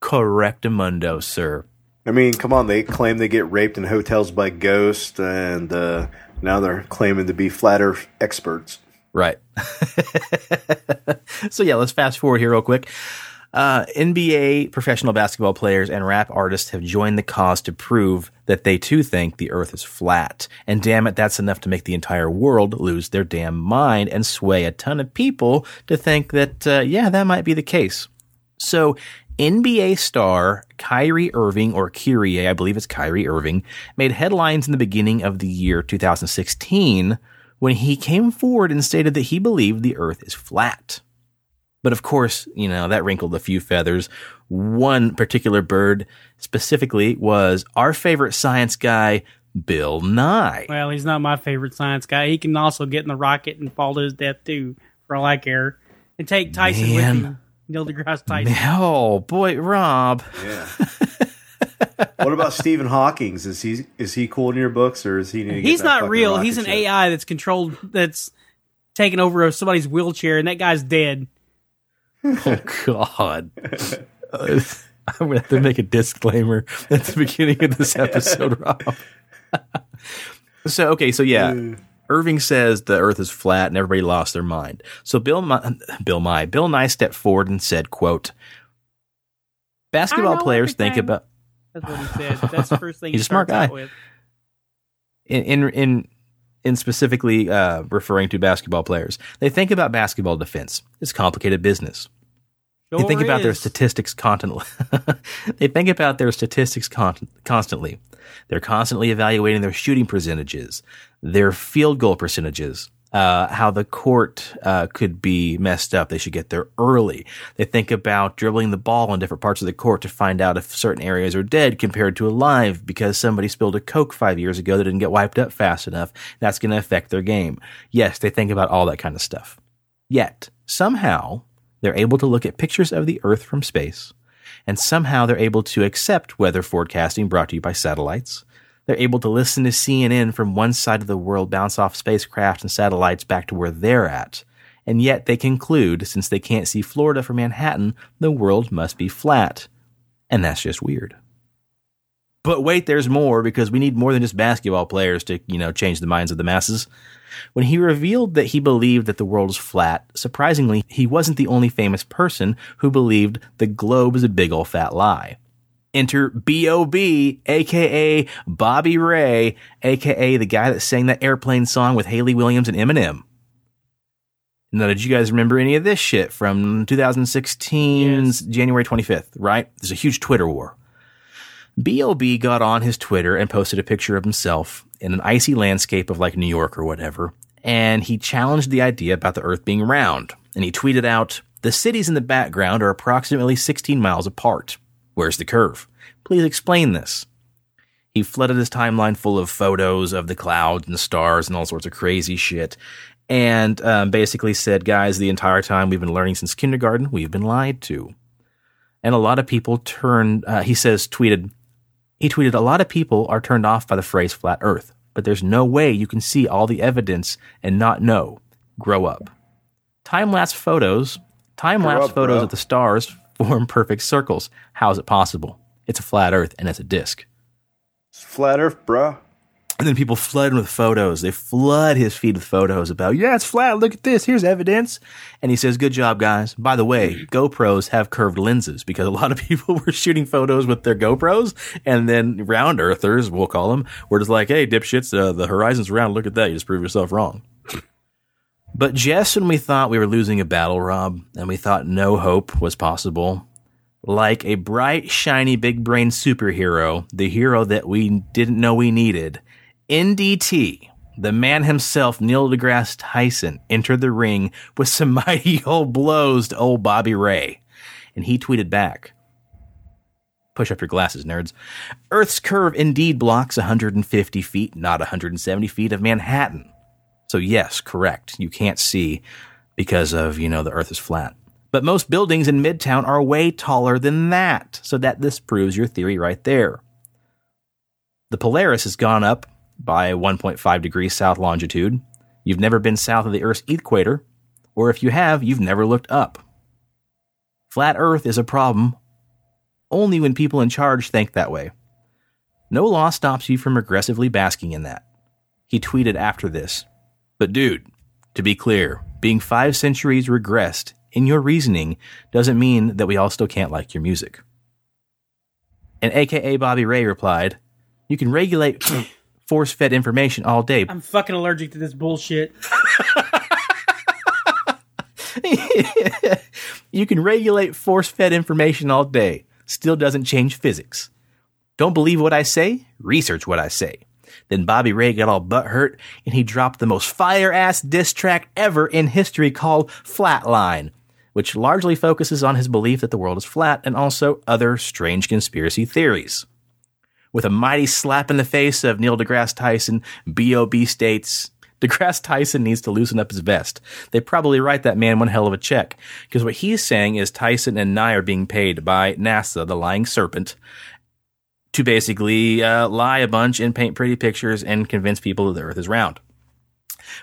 Correctamundo, sir. I mean, come on. They claim they get raped in hotels by ghosts, and uh, now they're claiming to be flat Earth experts. Right. so yeah, let's fast forward here real quick. Uh, NBA professional basketball players and rap artists have joined the cause to prove that they too think the earth is flat. And damn it, that's enough to make the entire world lose their damn mind and sway a ton of people to think that, uh, yeah, that might be the case. So, NBA star Kyrie Irving, or Kyrie, I believe it's Kyrie Irving, made headlines in the beginning of the year 2016 when he came forward and stated that he believed the earth is flat. But of course, you know, that wrinkled a few feathers. One particular bird specifically was our favorite science guy, Bill Nye. Well, he's not my favorite science guy. He can also get in the rocket and fall to his death too, for all I care. And take Tyson Man. with him. Neil deGrasse Tyson. Oh boy, Rob. Yeah. what about Stephen Hawking's? Is he is he cool in your books or is he? need to get He's that not real. He's an ship? AI that's controlled. That's taking over somebody's wheelchair, and that guy's dead. Oh God. I'm gonna have to make a disclaimer at the beginning of this episode, Rob. so okay, so yeah. Irving says the Earth is flat and everybody lost their mind. So Bill, My, Bill Nye, Bill Nye stepped forward and said, "quote Basketball players think about That's what he said. That's the first thing He's he a smart guy. with. in in in, in specifically uh, referring to basketball players. They think about basketball defense. It's complicated business. Sure They think Sure about their statistics constantly. they think about their statistics con- constantly. They're constantly evaluating their shooting percentages, their field goal percentages, uh, how the court uh, could be messed up. They should get there early. They think about dribbling the ball in different parts of the court to find out if certain areas are dead compared to alive because somebody spilled a Coke five years ago that didn't get wiped up fast enough. That's going to affect their game. Yes, they think about all that kind of stuff. Yet, somehow, they're able to look at pictures of the Earth from space, and somehow they're able to accept weather forecasting brought to you by satellites. They're able to listen to CNN from one side of the world bounce off spacecraft and satellites back to where they're at. And yet they conclude, since they can't see Florida from Manhattan, the world must be flat. And that's just weird. But wait, there's more because we need more than just basketball players to, you know, change the minds of the masses. When he revealed that he believed that the world is flat, surprisingly, he wasn't the only famous person who believed the globe is a big old fat lie. Enter B.O.B., aka Bobby Ray, aka the guy that sang that airplane song with Hayley Williams and Eminem. Now, did you guys remember any of this shit from 2016's January 25th, right? There's a huge Twitter war. B.O.B. got on his Twitter and posted a picture of himself in an icy landscape of like New York or whatever. And he challenged the idea about the earth being round. And he tweeted out, The cities in the background are approximately 16 miles apart. Where's the curve? Please explain this. He flooded his timeline full of photos of the clouds and stars and all sorts of crazy shit. And um, basically said, guys, the entire time we've been learning since kindergarten, we've been lied to. And a lot of people turned, uh, he says, tweeted, he tweeted, a lot of people are turned off by the phrase flat earth, but there's no way you can see all the evidence and not know. Grow up. Time lapse photos, time lapse photos bro. of the stars form perfect circles. How is it possible? It's a flat earth and it's a disk. It's flat Earth, bruh. And then people flood him with photos. They flood his feed with photos about, yeah, it's flat. Look at this. Here's evidence. And he says, good job, guys. By the way, GoPros have curved lenses because a lot of people were shooting photos with their GoPros. And then round earthers, we'll call them, were just like, hey, dipshits, uh, the horizon's round. Look at that. You just proved yourself wrong. But just when we thought we were losing a battle, Rob, and we thought no hope was possible, like a bright, shiny, big brain superhero, the hero that we didn't know we needed, NDT, the man himself, Neil deGrasse Tyson, entered the ring with some mighty old blows to old Bobby Ray. And he tweeted back, Push up your glasses, nerds. Earth's curve indeed blocks 150 feet, not 170 feet of Manhattan. So yes, correct. You can't see because of, you know, the earth is flat. But most buildings in Midtown are way taller than that. So that this proves your theory right there. The Polaris has gone up by 1.5 degrees south longitude. You've never been south of the Earth's equator, or if you have, you've never looked up. Flat Earth is a problem only when people in charge think that way. No law stops you from aggressively basking in that. He tweeted after this. But dude, to be clear, being five centuries regressed in your reasoning doesn't mean that we all still can't like your music. And AKA Bobby Ray replied, You can regulate force fed information all day. I'm fucking allergic to this bullshit. you can regulate force fed information all day. Still doesn't change physics. Don't believe what I say? Research what I say. Then Bobby Ray got all butthurt and he dropped the most fire ass diss track ever in history called Flatline. which largely focuses on his belief that the world is flat and also other strange conspiracy theories. With a mighty slap in the face of Neil deGrasse Tyson, B.O.B. states, deGrasse Tyson needs to loosen up his vest. They probably write that man one hell of a check. Because what he's saying is Tyson and Nye are being paid by NASA, the lying serpent, to basically uh, lie a bunch and paint pretty pictures and convince people that the earth is round.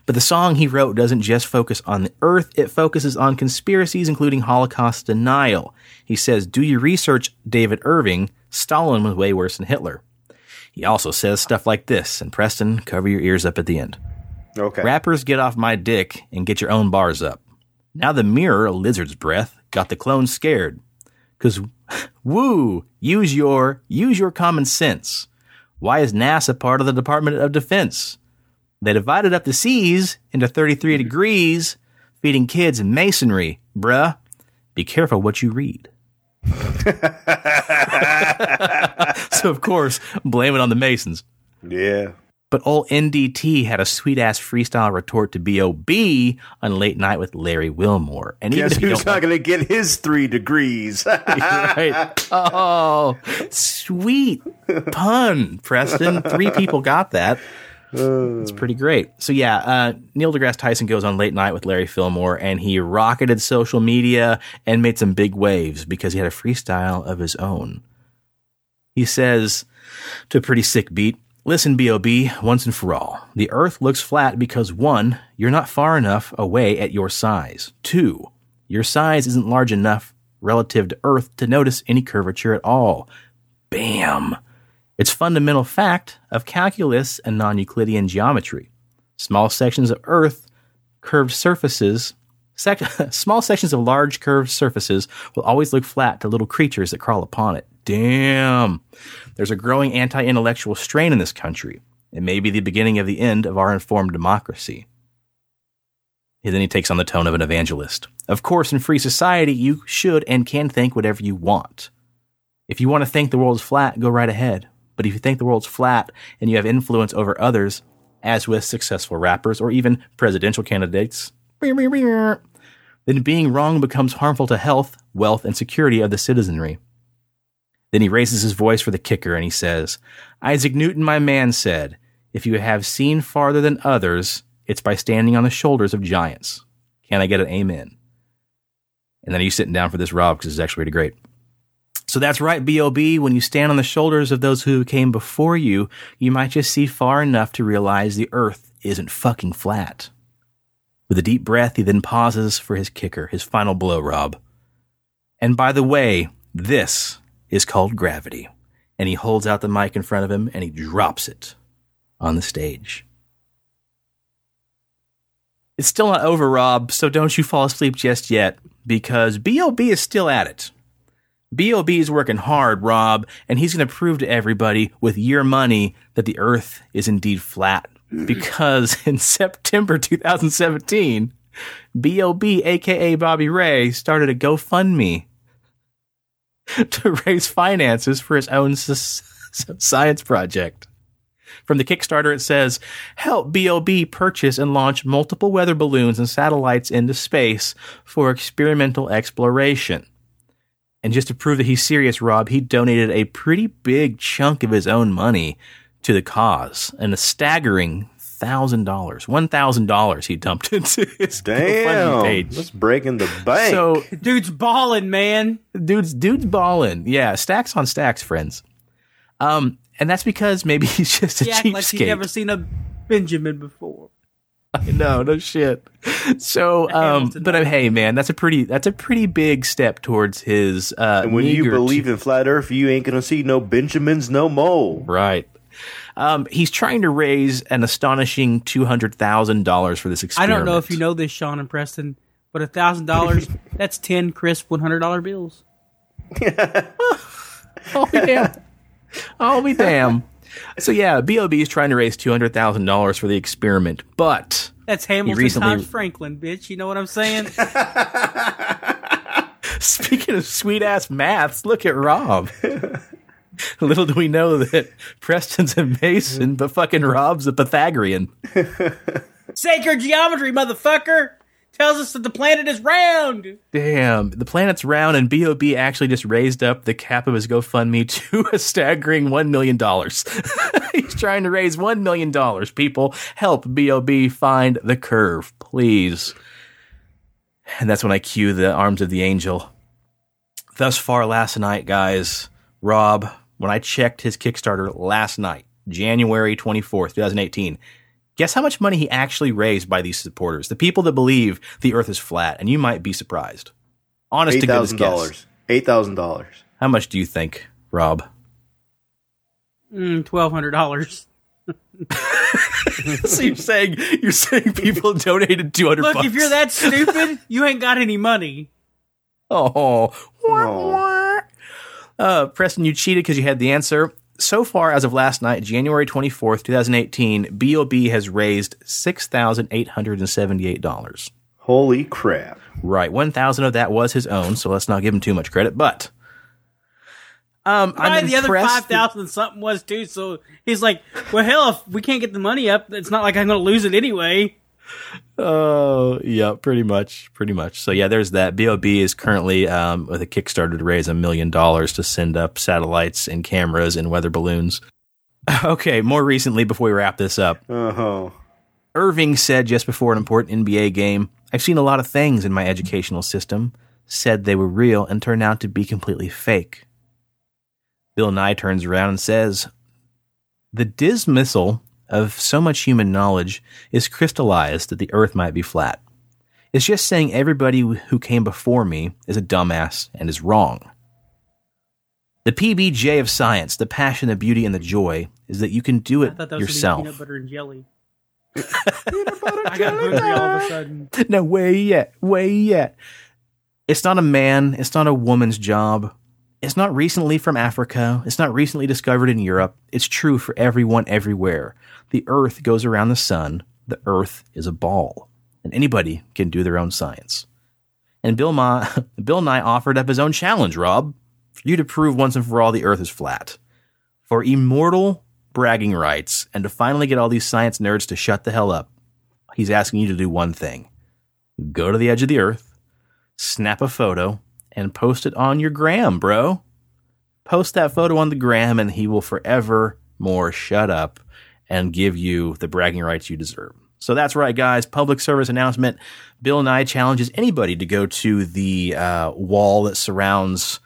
But the song he wrote doesn't just focus on the earth, it focuses on conspiracies, including Holocaust denial. He says, Do you research David Irving? Stalin was way worse than Hitler. He also says stuff like this, and Preston, cover your ears up at the end. Okay. Rappers get off my dick and get your own bars up. Now the mirror, a lizard's breath, got the clones scared. Cause, woo, use your, use your common sense. Why is NASA part of the Department of Defense? They divided up the seas into 33 degrees, feeding kids masonry, bruh. Be careful what you read. so, of course, blame it on the Masons. Yeah. But old NDT had a sweet ass freestyle retort to B.O.B. on Late Night with Larry Wilmore. And even Guess you who's not going to get his three degrees? right. Oh, sweet pun, Preston. Three people got that. It's pretty great. So yeah, uh, Neil deGrasse Tyson goes on late night with Larry Wilmore, and he rocketed social media and made some big waves because he had a freestyle of his own. He says to a pretty sick beat. Listen, B.O.B., once and for all. The earth looks flat because one, you're not far enough away at your size. Two, your size isn't large enough relative to earth to notice any curvature at all. Bam! It's fundamental fact of calculus and non-Euclidean geometry. Small sections of earth, curved surfaces, sec- small sections of large curved surfaces will always look flat to little creatures that crawl upon it. Damn. There's a growing anti-intellectual strain in this country. It may be the beginning of the end of our informed democracy. And then he takes on the tone of an evangelist. Of course, in free society, you should and can think whatever you want. If you want to think the world is flat, go right ahead. But if you think the world's flat and you have influence over others, as with successful rappers or even presidential candidates, then being wrong becomes harmful to health, wealth, and security of the citizenry. Then he raises his voice for the kicker and he says, Isaac Newton, my man, said, If you have seen farther than others, it's by standing on the shoulders of giants. Can I get an amen? And then are you sitting down for this, Rob? Because it's actually really great. So that's right, B.O.B. When you stand on the shoulders of those who came before you, you might just see far enough to realize the earth isn't fucking flat. With a deep breath, he then pauses for his kicker, his final blow, Rob. And by the way, this is called gravity. And he holds out the mic in front of him and he drops it on the stage. It's still not over, Rob, so don't you fall asleep just yet, because B.O.B. is still at it. B.O.B. is working hard, Rob, and he's going to prove to everybody with your money that the earth is indeed flat. Hmm. Because in September 2017, B.O.B., aka Bobby Ray, started a GoFundMe to raise finances for his own science project. From the Kickstarter, it says, help BOB purchase and launch multiple weather balloons and satellites into space for experimental exploration. And just to prove that he's serious, Rob, he donated a pretty big chunk of his own money to the cause, and a staggering thousand dollars, one thousand dollars he dumped into his GoFundMe Damn. page. That's breaking the bank. So Dude's balling, man. dude's dude's balling. Yeah, stacks on stacks, friends. Um, and that's because maybe he's just a He act like he's never seen a Benjamin before. no, no shit. So, um, but uh, hey, man, that's a pretty that's a pretty big step towards his. Uh, and when you meager believe in flat Earth, you ain't gonna see no Benjamins no more. right. Um, he's trying to raise an astonishing two hundred thousand dollars for this I don't know if you know this, Shawn and Preston, but a thousand dollars that's ten crisp one hundred dollar bills. I'll damn. I'll be damn. So yeah, Bob is trying to raise two hundred thousand dollars for the experiment, but That's Hamilton recently- times Franklin, bitch. You know what I'm saying? Speaking of sweet ass maths, look at Rob. Little do we know that Preston's a Mason, but fucking Rob's a Pythagorean. Sacred geometry, motherfucker. Tells us that the planet is round. Damn, the planet's round, and Bob actually just raised up the cap of his GoFundMe to a staggering one million dollars. He's trying to raise one million dollars. People, help Bob find the curve, please. And that's when I cue the arms of the angel. Thus far, last night, guys, Rob, when I checked his Kickstarter last night, January 24th, 2018, guess how much money he actually raised by these supporters, the people that believe the earth is flat, and you might be surprised. Honest Eight to goodness guess. dollars. Eight thousand dollars. How much do you think, Rob? Mm, Twelve hundred dollars. so you're saying you're saying people donated 200 Look, bucks. if you're that stupid, you ain't got any money. Oh. Oh. Uh, Preston, you cheated because you had the answer. So far, as of last night, January 24th, 2018, BOB has raised $6,878. Holy crap! Right. 1,000 of that was his own, so let's not give him too much credit. But um, I'm the other impressed five thousand something was too. So he's like, "Well, hell, if we can't get the money up, it's not like I'm going to lose it anyway." Oh, yeah, pretty much, pretty much. So yeah, there's that. Bob is currently um, with a Kickstarter to raise a million dollars to send up satellites and cameras and weather balloons. Okay, more recently, before we wrap this up, Oh, Irving said just before an important NBA game, "I've seen a lot of things in my educational system. Said they were real and turned out to be completely fake." Bill Nye turns around and says, "The dismissal of so much human knowledge is crystallized that the earth might be flat. It's just saying everybody who came before me is a dumbass and is wrong. The PBJ of science, the passion, the beauty, and the joy is that you can do I it thought that was gonna be yourself. peanut butter and jelly. I got hungry all of a sudden. no, way yet, way yet. It's not a man, it's not a woman's job. It's not recently from Africa. It's not recently discovered in Europe. It's true for everyone everywhere. The earth goes around the sun. The earth is a ball. And anybody can do their own science. And Bill, Ma- Bill Nye offered up his own challenge, Rob, for you to prove once and for all the earth is flat. For immortal bragging rights and to finally get all these science nerds to shut the hell up, he's asking you to do one thing go to the edge of the earth, snap a photo, and post it on your gram, bro. Post that photo on the gram, and he will forever more shut up and give you the bragging rights you deserve. So that's right, guys. Public service announcement. Bill Nye challenges anybody to go to the uh, wall that surrounds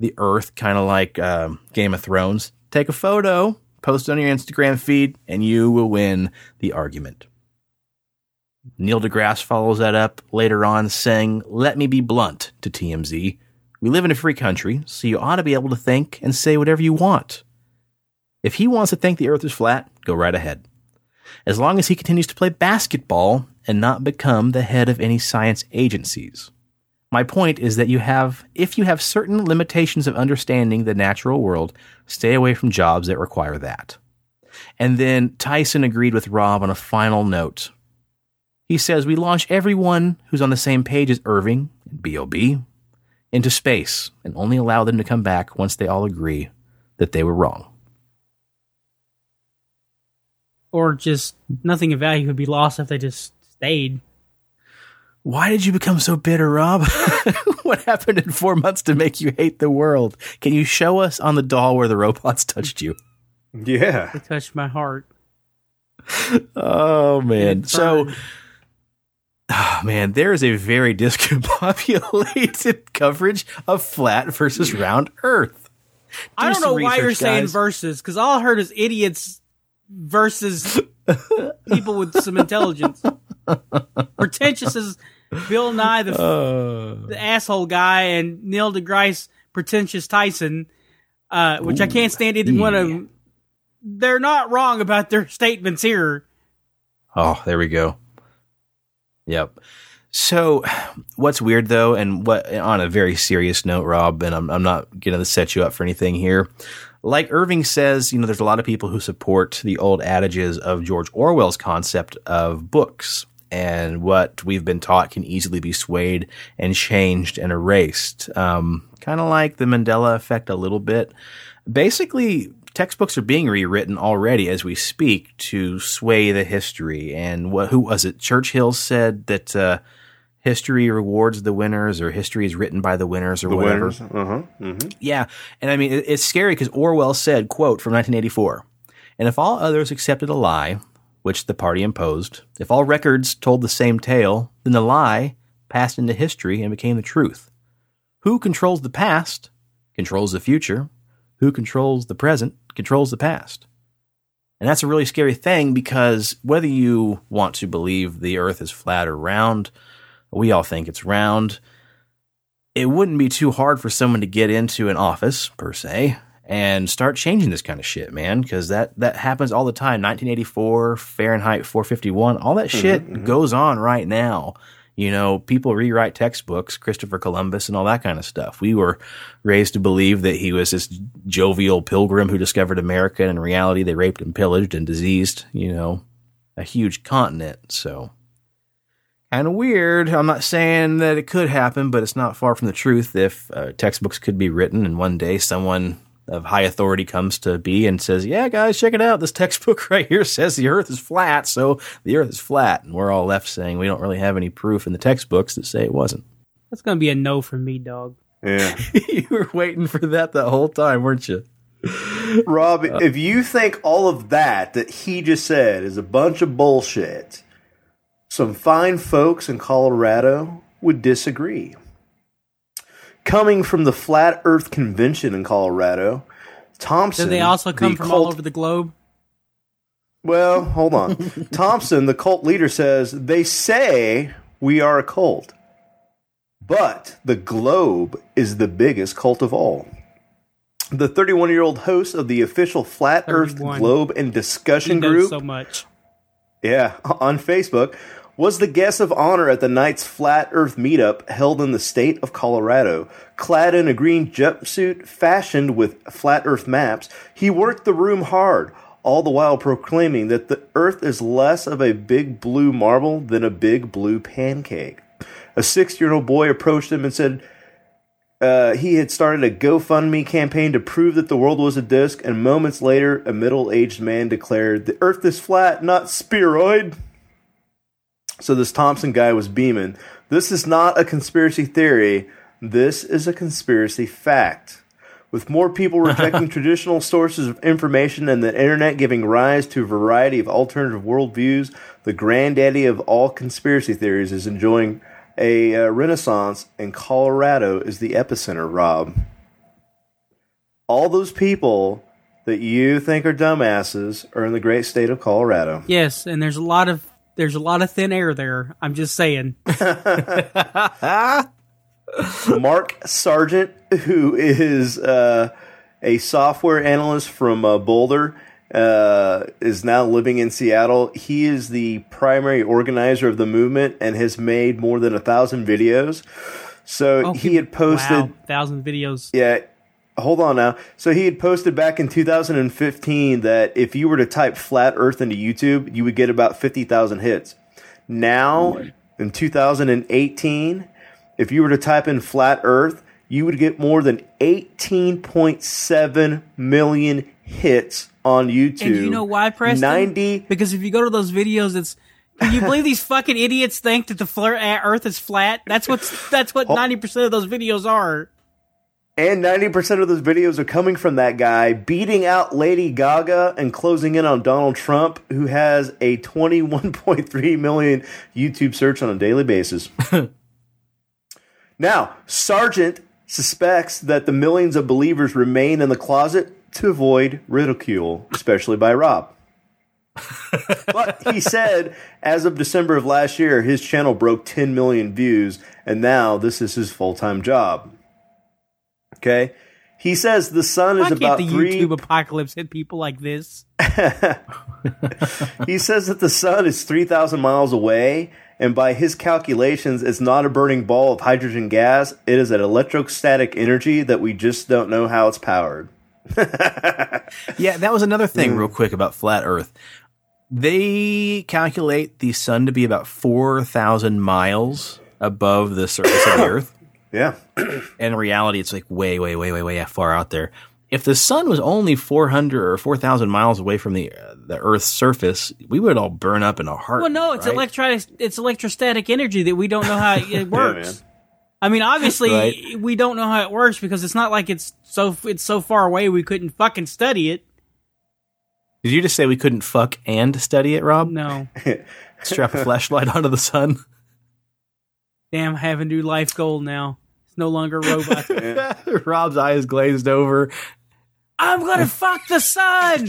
the earth, kind of like um Game of Thrones. Take a photo, post it on your Instagram feed, and you will win the argument. Neil deGrasse follows that up later on, saying, Let me be blunt to TMZ. We live in a free country, so you ought to be able to think and say whatever you want. If he wants to think the earth is flat, go right ahead. As long as he continues to play basketball and not become the head of any science agencies. My point is that you have, if you have certain limitations of understanding the natural world, stay away from jobs that require that. And then Tyson agreed with Rob on a final note. He says we launch everyone who's on the same page as Irving and BOB into space and only allow them to come back once they all agree that they were wrong. Or just nothing of value would be lost if they just stayed. Why did you become so bitter, Rob? what happened in four months to make you hate the world? Can you show us on the doll where the robots touched you? yeah. They touched my heart. Oh man. So burned. Oh, man, there is a very discombobulated coverage of flat versus round earth. I Do don't know why you're research, saying versus because all I heard is idiots versus people with some intelligence. Pretentious is Bill Nye, the, Uh, the asshole guy, and Neil deGrasse, pretentious Tyson, uh, which I can't stand either one of them. They're not wrong about their statements here. Oh, there we go. Yep. So, what's weird though, and what on a very serious note, Rob, and I'm I'm not going to set you up for anything here. Like Irving says, you know, there's a lot of people who support the old adages of George Orwell's concept of books and what we've been taught can easily be swayed and changed and erased. Um, kind of like the Mandela effect a little bit. Basically, textbooks are being rewritten already as we speak to sway the history. And what, who was it? Churchill said that, uh, history rewards the winners or history is written by the winners or The whatever. winners. Uh huh. hmm Yeah, and I mean it, it's scary because Orwell said, "quote from 1984, and if all others accepted a lie, which the party imposed, if all records told the same tale, then the lie passed into history and became the truth. Who controls the past controls the future. Who controls the present controls the past." And that's a really scary thing because whether you want to believe the earth is flat or round, we all think it's round it wouldn't be too hard for someone to get into an office per se and start changing this kind of shit, man, because that that happens all the time. 1984, Fahrenheit 451, all that mm-hmm, shit mm-hmm. goes on right now. You know, people rewrite textbooks, Christopher Columbus and all that kind of stuff. We were raised to believe that he was this jovial pilgrim who discovered America, and in reality, they raped and pillaged and diseased, you know, a huge continent. So, kind of weird. I'm not saying that it could happen, but it's not far from the truth if uh, textbooks could be written and one day someone of high authority comes to be and says, Yeah, guys, check it out. This textbook right here says the earth is flat, so the earth is flat. And we're all left saying we don't really have any proof in the textbooks that say it wasn't. That's gonna be a no from me, dog. Yeah. you were waiting for that the whole time, weren't you? Rob, uh, if you think all of that that he just said is a bunch of bullshit, some fine folks in Colorado would disagree. Coming from the Flat Earth Convention in Colorado, Thompson. Do they also come the from cult- all over the globe? Well, hold on. Thompson, the cult leader, says they say we are a cult, but the globe is the biggest cult of all. The 31 year old host of the official Flat Earth Globe and Discussion Group so much. yeah, on Facebook, was the guest of honor at the night's Flat Earth meetup held in the state of Colorado. Clad in a green jumpsuit fashioned with flat Earth maps, he worked the room hard, all the while proclaiming that the Earth is less of a big blue marble than a big blue pancake. A six year old boy approached him and said, uh, he had started a GoFundMe campaign to prove that the world was a disc, and moments later, a middle aged man declared, The earth is flat, not spheroid. So this Thompson guy was beaming. This is not a conspiracy theory. This is a conspiracy fact. With more people rejecting traditional sources of information and the internet giving rise to a variety of alternative worldviews, the granddaddy of all conspiracy theories is enjoying a uh, renaissance, and Colorado is the epicenter, Rob. All those people that you think are dumbasses are in the great state of Colorado. Yes, and there's a lot of there's a lot of thin air there. I'm just saying. Mark Sargent, who is uh, a software analyst from uh, Boulder, uh, is now living in Seattle. He is the primary organizer of the movement and has made more than a thousand videos. So he had posted, Oh, wow, thousand videos. yeah. Hold on now. So he had posted back in 2015 that if you were to type flat Earth into YouTube, you would get about 50,000 hits. Now, in 2018, if you were to type in flat Earth, you would get more than 18.7 million hits on YouTube. And you know why, Preston? 90 Because if you go to those videos, it's can you believe these fucking idiots think that the flir- uh, Earth is flat? That's what's that's what ninety percent of those videos are. And 90% of those videos are coming from that guy beating out Lady Gaga and closing in on Donald Trump, who has a 21.3 million YouTube search on a daily basis. now, Sargent suspects that the millions of believers remain in the closet to avoid ridicule, especially by Rob. but he said, as of December of last year, his channel broke 10 million views, and now this is his full time job. Okay. He says the sun is Why can't about the three. YouTube apocalypse hit people like this? He says that the sun is 3,000 miles away, and by his calculations, it's not a burning ball of hydrogen gas. It is an electrostatic energy that we just don't know how it's powered. Yeah, that was another thing, hmm. real quick, about flat Earth. They calculate the sun to be about 4,000 miles above the surface of the Earth. Yeah. And in reality, it's like way, way, way, way, way far out there. if the sun was only 400 or 4,000 miles away from the uh, the Earth's surface, we would all burn up in a heart. Well, no, it's right? electro it's electrostatic energy that we don't know how it works. man. I mean, obviously, Right. we don't know how it works because it's not like it's so it's so far away we couldn't fucking study it. Did you just say we couldn't fuck and study it, Rob? No, Strap a flashlight onto the sun. damn, I have a new life goal now. It's no longer robots. Rob's eyes glazed over. I'm gonna fuck the sun.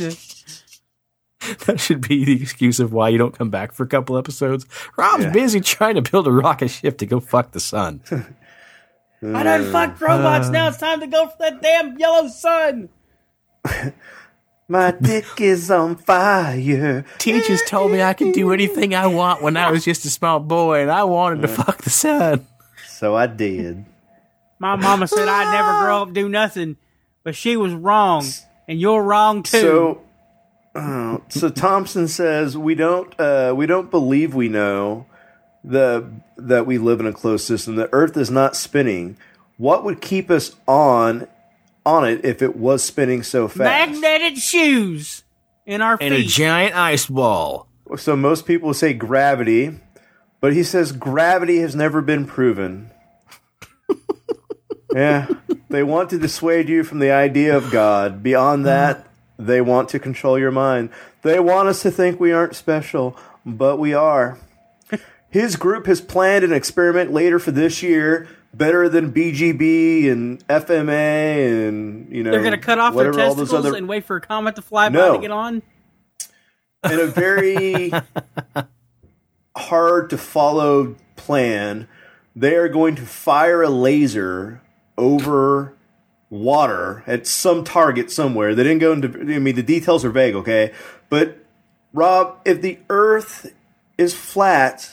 That should be the excuse of why you don't come back for a couple episodes. Rob's Yeah. busy trying to build a rocket ship to go fuck the sun. Uh, I done fucked robots. Now it's time to go for that damn yellow sun. My dick is on fire. Teachers told me I could do anything I want when I was just a small boy, and I wanted to fuck the sun. So I did. My mama said I'd never grow up do nothing, but she was wrong, and you're wrong too. So, uh, so Thompson says we don't uh, we don't believe we know the that we live in a closed system. The Earth is not spinning. What would keep us on on it if it was spinning so fast? magnetic shoes in our feet. And a giant ice ball. So most people say gravity, but he says gravity has never been proven. Yeah, they want to dissuade you from the idea of God. Beyond hmm. that, they want to control your mind. They want us to think we aren't special, but we are. His group has planned an experiment later for this year, better than BGB and FMA and you know. They're gonna cut off their whatever all those testicles other and wait for a comet to fly by No. to get on. in a very hard to follow plan, they are going to fire a laser over water at some target somewhere. They didn't go into. I mean, the details are vague, okay? But Rob, if the Earth is flat,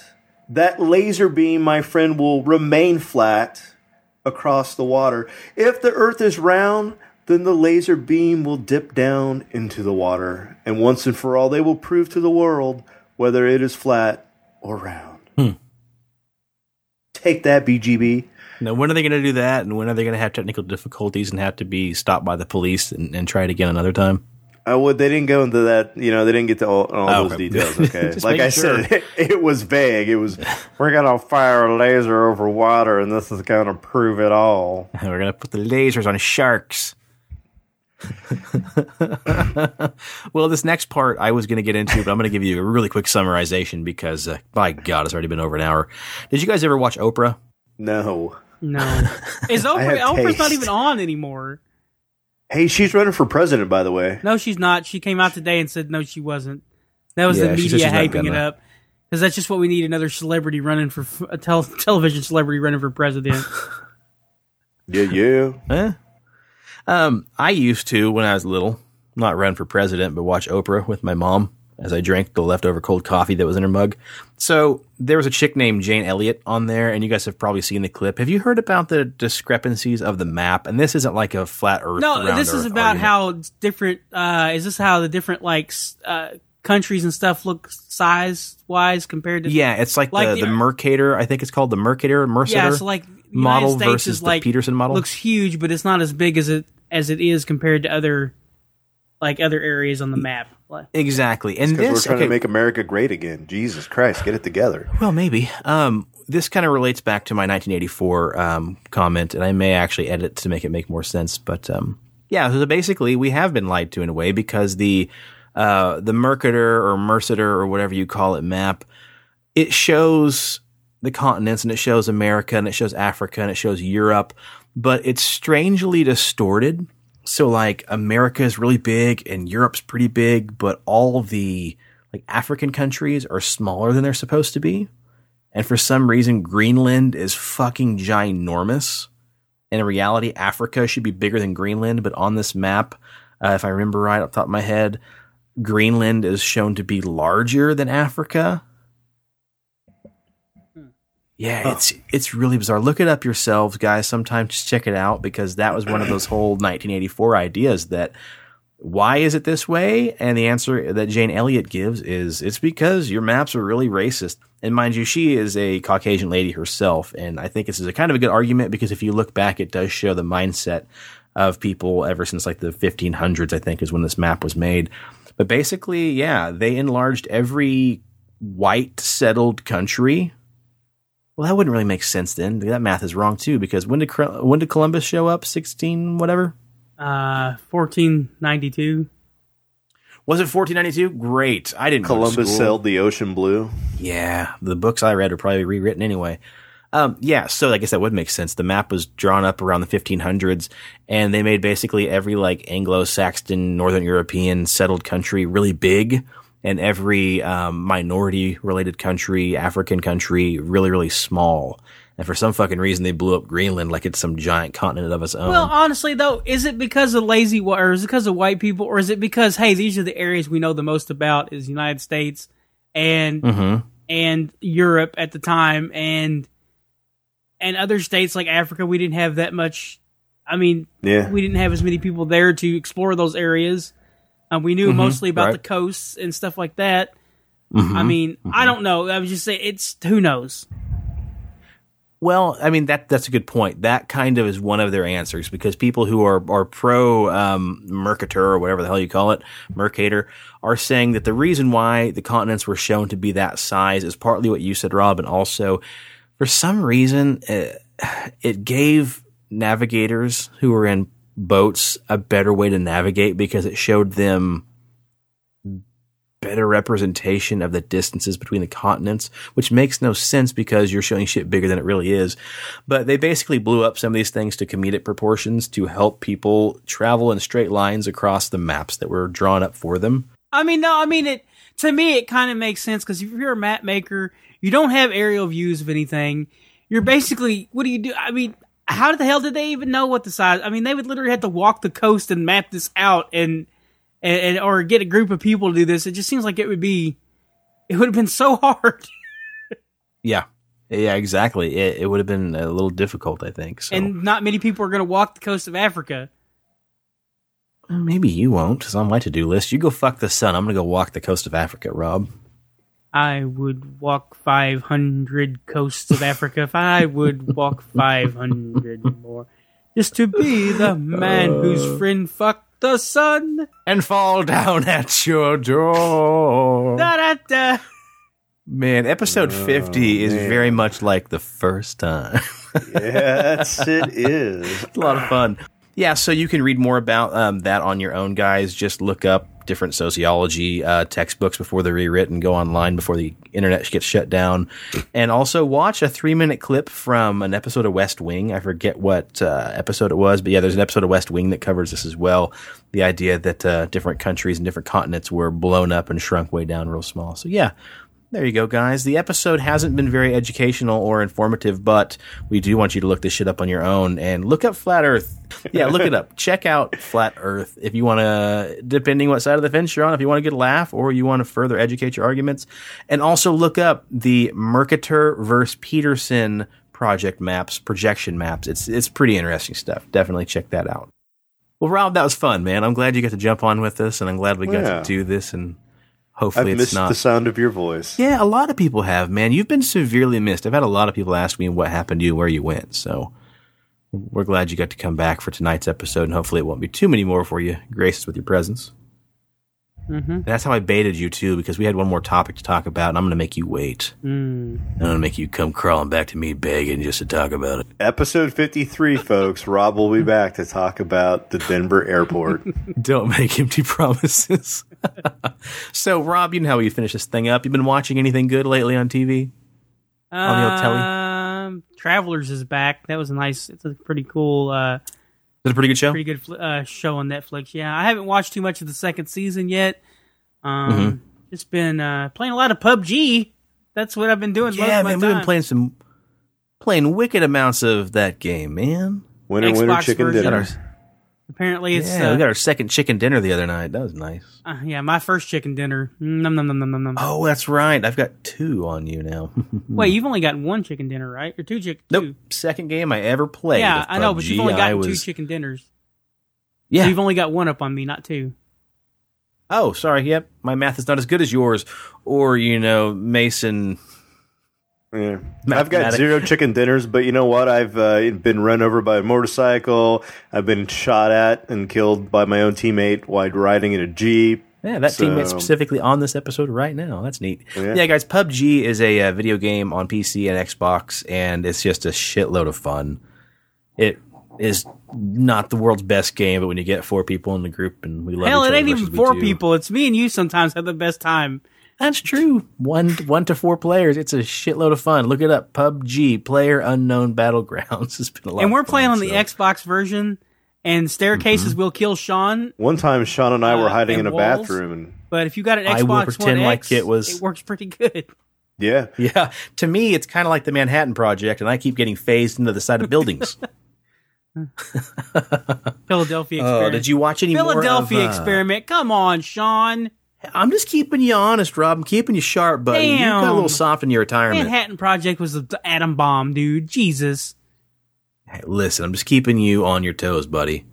that laser beam, my friend, will remain flat across the water. If the Earth is round, then the laser beam will dip down into the water, and once and for all, they will prove to the world whether it is flat or round. Hmm. Take that, BGB. Now, when are they going to do that? And when are they going to have technical difficulties and have to be stopped by the police and, and try it again another time? Uh, well, they didn't go into that. You know, they didn't get to all, all Oh, those okay. details. Okay, like I sure. said, it, it was vague. It was we're gonna fire a laser over water, and this is gonna prove it all. We're going to put the lasers on sharks. well, this next part I was going to get into, but I'm going to give you a really quick summarization because, uh, by God, it's already been over an hour. Did you guys ever watch Oprah? No. No, is Oprah? have Oprah's not even on anymore. Hey, she's running for president, by the way. No, she's not. She came out today and said no, she wasn't. That was Yeah, the media hyping it up because that's just what we need: another celebrity running for f- a tel- television celebrity running for president. Yeah, yeah. Eh? Um, I used to when I was little, not run for president, but watch Oprah with my mom as I drank the leftover cold coffee that was in her mug. So there was a chick named Jane Elliott on there, and you guys have probably seen the clip. Have you heard about the discrepancies of the map? And this isn't like a flat Earth. no, this is about argument. how different. Uh, is this how the different like uh, countries and stuff look size wise compared to? Yeah, it's like, Like the, the- the Mercator. I think it's called the Mercator. Mercator. yeah. So like model States versus is the like Peterson model? looks huge, but it's not as big as it as it is compared to other like other areas on the map. Like- exactly. And Because we're trying okay, to make America great again. Jesus Christ, get it together. Well, maybe. Um, this kind of relates back to my 1984 um, comment, and I may actually edit to make it make more sense. But um, yeah, so basically, we have been lied to in a way because the uh, the Mercator or Mercator or whatever you call it map it shows the continents and it shows America and it shows Africa and it shows Europe, but it's strangely distorted. So like America is really big and Europe's pretty big, but all the like African countries are smaller than they're supposed to be. And for some reason, Greenland is fucking ginormous. In reality, Africa should be bigger than Greenland. But on this map, uh, if I remember right off the top of my head, Greenland is shown to be larger than Africa. Yeah, it's it's really bizarre. Look it up yourselves, guys. Sometime just check it out because that was one of those whole 1984 ideas that why is it this way? And the answer that Jane Elliott gives is it's because your maps are really racist. And mind you, she is a Caucasian lady herself, and I think this is a kind of a good argument because if you look back, it does show the mindset of people ever since like the 1500s, I think, is when this map was made. But basically, yeah, they enlarged every white settled country. Well, that wouldn't really make sense then. That math is wrong too, because when did when did Columbus show up? Sixteen whatever. Uh, fourteen ninety two. Was it 1492? Great. I didn't. go to Columbus sailed the ocean blue. Yeah, the books I read are probably rewritten anyway. Um, yeah, so I guess that would make sense. The map was drawn up around the 1500s, and they made basically every like Anglo-Saxon, Northern European settled country really big, and every um, minority-related country, African country, really really small. And for some fucking reason, they blew up Greenland like it's some giant continent of its own. Well, honestly though, is it because of lazy or is it because of white people, or is it because hey, these are the areas we know the most about is the United States and Mhm. and Europe at the time, and and other states like Africa, we didn't have that much. I mean, Yeah. we didn't have as many people there to explore those areas. Um, we knew mostly about right. the coasts and stuff like that. Mhm. I mean, I don't know. I was just saying, it's who knows. Well, I mean that that's a good point. That kind of is one of their answers because people who are are pro um, Mercator or whatever the hell you call it, Mercator, are saying that the reason why the continents were shown to be that size is partly what you said, Rob, and also for some reason uh, it gave navigators who were in boats a better way to navigate because it showed them better representation of the distances between the continents, which makes no sense because you're showing shit bigger than it really is. But they basically blew up some of these things to comedic proportions to help people travel in straight lines across the maps that were drawn up for them. I mean, no, I mean it. To me, it kind of makes sense because if you're a map maker, you don't have aerial views of anything. You're basically, what do you do? I mean, how the hell did they even know what the size? I mean, they would literally have to walk the coast and map this out, and and, and or get a group of people to do this. It just seems like it would be, it would have been so hard. Yeah. Yeah, exactly. It, it would have been a little difficult, I think. So And not many people are going to walk the coast of Africa. maybe you won't. It's on my to-do list. You go fuck the sun. I'm gonna go walk the coast of Africa, Rob. I would walk 500 coasts of Africa if I would walk 500 more. Just to be the man whose friend fucked the sun. And fall down at your door. Da da da. Man, episode 50 is man. very much like the first time. Yes, it is. It's a lot of fun. Yeah, so you can read more about um, that on your own, guys. Just look up different sociology uh, textbooks before they're rewritten. Go online before the internet gets shut down, and also watch a three-minute clip from an episode of West Wing. I forget what uh, episode it was, but yeah, there's an episode of West Wing that covers this as well. The idea that uh, different countries and different continents were blown up and shrunk way down real small. So yeah, there you go, guys. The episode hasn't been very educational or informative, but we do want you to look this shit up on your own and look up Flat Earth. Yeah, look it up. Check out Flat Earth if you want to, depending what side of the fence you're on, if you want to get a laugh or you want to further educate your arguments. And also look up the Mercator versus Peterson project maps, projection maps. It's, it's pretty interesting stuff. Definitely check that out. Well, Rob, that was fun, man. I'm glad you got to jump on with us, and I'm glad we got Yeah. to do this. And hopefully, it's missed not the sound of your voice. yeah, a lot of people have, man. You've been severely missed. I've had a lot of people ask me what happened to you, where you went. So we're glad you got to come back for tonight's episode, and hopefully it won't be too many more for you. Grace with your presence. Mm-hmm. That's how I baited you too, because we had one more topic to talk about, and I'm going to make you wait. Mm. I'm going to make you come crawling back to me begging just to talk about it. Episode 53, folks. Rob will be back to talk about the Denver airport. Don't make empty promises. so, Rob, you know how we finish this thing up. You've been watching anything good lately on TV? On the old telly? Um, Travelers is back. That was a nice. It's a pretty cool, uh, Is it a pretty good show? pretty good uh, show on Netflix. Yeah, I haven't watched too much of the second season yet. Um, Mm-hmm. just been uh, playing a lot of PUBG. That's what I've been doing. most Yeah, of my man, we've been playing some, playing wicked amounts of that game, man. Winner, winner, Xbox chicken version. dinner. Apparently, it's yeah, uh, we got our second chicken dinner the other night. That was nice. uh, yeah, my first chicken dinner. Num num num num num num. Oh, that's right. I've got two on you now. Wait, you've only got one chicken dinner, right? Or two chicken? nope, second game I ever played. Yeah, I know, but you've only got gotten two chicken dinners. Yeah. So you've only got one up on me, not two. oh, sorry. Yep, my math is not as good as yours, or you know, Mason Yeah. I've got zero chicken dinners, but you know what? I've uh, been run over by a motorcycle. I've been shot at and killed by my own teammate while riding in a jeep. Yeah, that So- teammate's specifically on this episode right now. That's neat. Yeah, Yeah. guys, PUBG is a uh, video game on PC and Xbox, and it's just a shitload of fun. It is not the world's best game, but when you get four people in the group and we love Hell, each it ain't versus even four do. people. It's me and you sometimes have the best time. That's true. One one to four players. It's a shitload of fun. Look it up. PUBG, Player Unknown Battlegrounds. It's been a lot. And we're of fun, playing on the so- Xbox version, and staircases Mm-hmm. will kill Shawn. One time, Shawn and I were Uh, hiding in a walls. bathroom, and But if you got an Xbox I will pretend One like X, it was- it works pretty good. yeah, Yeah, to me, it's kind of like the Manhattan Project, and I keep getting phased into the side of buildings. Philadelphia oh, experiment. did you watch any Philadelphia more of, uh, experiment. Come on, Shawn. I'm just keeping you honest, Rob. I'm keeping you sharp, buddy. You got a little soft in your retirement. Manhattan Project was the atom bomb, dude. Jesus. Hey, listen, I'm just keeping you on your toes, buddy.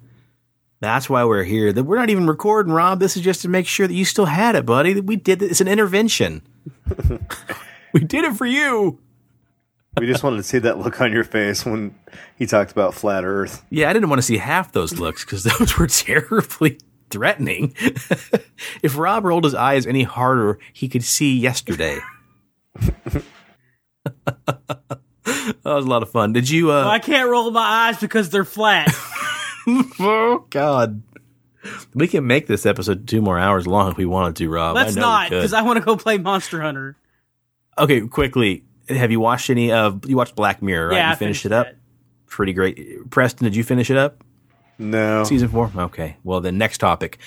That's why we're here. That we're not even recording, Rob. This is just to make sure that you still had it, buddy. That we did. It's an intervention. we did it for you. we just wanted to see that look on your face when he talked about flat Earth. Yeah, I didn't want to see half those looks because those were terribly threatening. if Rob rolled his eyes any harder, he could see yesterday. that was a lot of fun. Did you? Uh, I can't roll my eyes because they're flat. oh God. We can make this episode two more hours long if we wanted to, Rob. I Let's know not, because I want to go play Monster Hunter. Okay, quickly. Have you watched any of? You watched Black Mirror, right? Yeah, you I finished, finished it up. that. Pretty great. Preston, did you finish it up? No, Season four? Okay. Well, then next topic.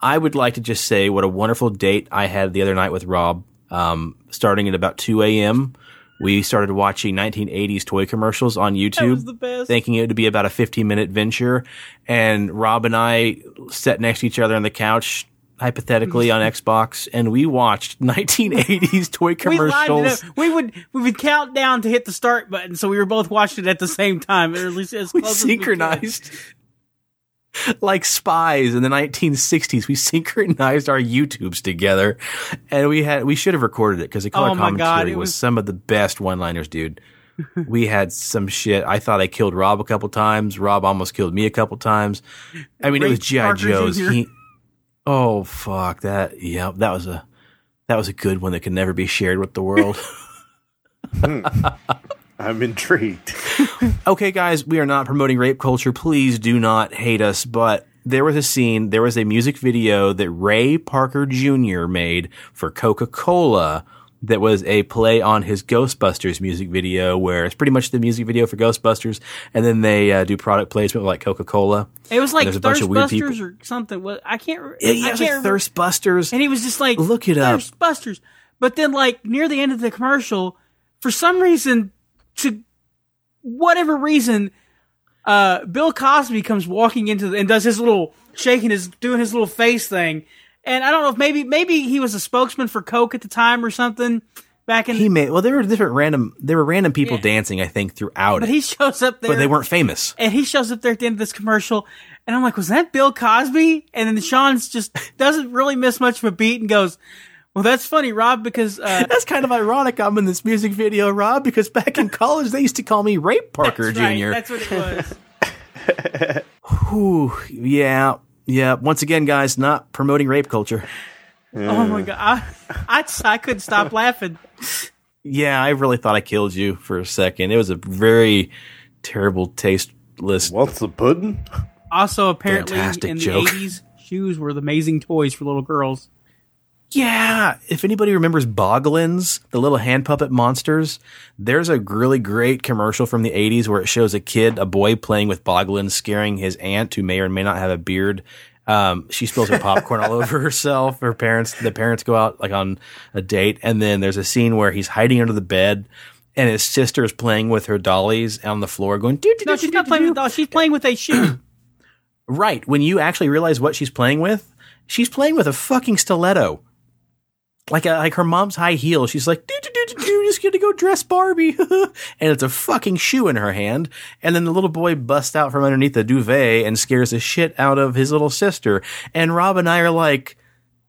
I would like to just say what a wonderful date I had the other night with Rob. Um, starting at about 2 a.m., we started watching 1980s toy commercials on YouTube. was the best. Thinking it would be about a 15 minute venture. And Rob and I sat next to each other on the couch, hypothetically on Xbox, and we watched 1980s toy We lined it commercials. up. We would we would count down to hit the start button, so we were both watching it at the same time, or at least as we close as we synchronized like spies in the 1960s we synchronized our youtubes together and we had we should have recorded it because the color Oh my God, commentary it was, was- some of the best one liners dude. We had some shit. I thought i killed rob a couple times. Rob almost killed me a couple times. I mean it was Raped gi Parker joe's. He, oh fuck that yeah that was a that was a good one that could never be shared with the world hmm. I'm intrigued. okay, guys, we are not promoting rape culture. Please do not hate us. But there was a scene, there was a music video that Ray Parker Jr. made for Coca Cola that was a play on his Ghostbusters music video, where it's pretty much the music video for Ghostbusters, and then they uh, do product placement with like Coca Cola. It was like there's a bunch of weird people. or something. What I can't. re- Yeah, I it was can't like remember. Thirst Busters. and he was just like, Look it up. Thirstbusters. But then, like near the end of the commercial, for some reason, to whatever reason, uh, Bill Cosby comes walking into the, and does his little shaking his doing his little face thing, and I don't know if maybe maybe he was a spokesman for Coke at the time or something back in. He made well. There were different random. There were random people Yeah. dancing. I think throughout it. but it, he shows up there, but they weren't famous. and he shows up there at the end of this commercial, and I'm like, was that Bill Cosby? And then Shawn's just doesn't really miss much of a beat and goes, well, that's funny, Rob, because uh, That's kind of ironic. I'm in this music video, Rob, because back in college they used to call me Rape Parker that's right, Jr. that's what it was. Whew, yeah, yeah. Once again, guys, not promoting rape culture. oh my god, I, I, I couldn't stop laughing. Yeah, I really thought I killed you for a second. It was a very terrible, tasteless. What's the pudding? Also, apparently, Fantastic in the joke. '80s, shoes were the amazing toys for little girls. Yeah, if anybody remembers Boglins, the little hand puppet monsters, there's a really great commercial from the 80s where it shows a kid, a boy playing with Boglins, scaring his aunt who may or may not have a beard. Um, she spills her popcorn all over herself. Her parents, the parents go out like on a date, and then there's a scene where he's hiding under the bed, and his sister is playing with her dollies on the floor, going. "Doo, doo, No, she's not playing with dolls. She's playing with a shoe. Right. When you actually realize what she's playing with, she's playing with a fucking stiletto. Like a, like her mom's high heel. She's like, do, do, do, do, do, just gonna go dress Barbie. and it's a fucking shoe in her hand. And then the little boy busts out from underneath the duvet and scares the shit out of his little sister. And Rob and I are like,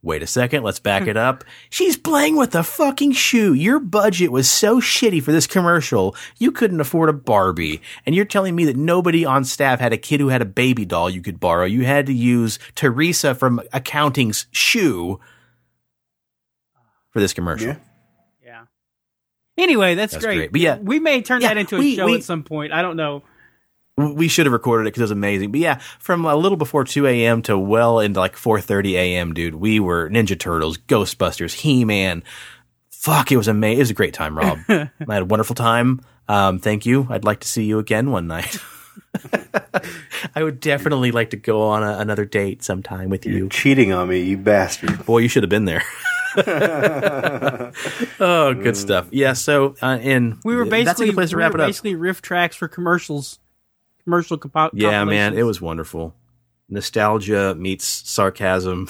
Wait a second, let's back it up. She's playing with a fucking shoe. Your budget was so shitty for this commercial, you couldn't afford a Barbie. And you're telling me that nobody on staff had a kid who had a baby doll you could borrow. You had to use Teresa from accounting's shoe for this commercial. Yeah. Yeah. Anyway, that's, That's great. great. But yeah. we may turn Yeah, that into a we- show we- at some point. I don't know. We should have recorded it because it was amazing. But yeah, from a little before 2 a.m. to well into like 4.30 a.m., dude, we were Ninja Turtles, Ghostbusters, He-Man. Fuck, it was amazing. It was a great time, Rob. I had a wonderful time. Um, thank you. I'd like to see you again one night. I would definitely like to go on a, another date sometime with you. You're cheating on me, you bastard. Boy, you should have been there. oh, good stuff. Yeah. So, uh, and We were basically that's a good place to we wrap were it up. basically riff tracks for commercials, commercial compo- Yeah, man, it was wonderful. Nostalgia meets sarcasm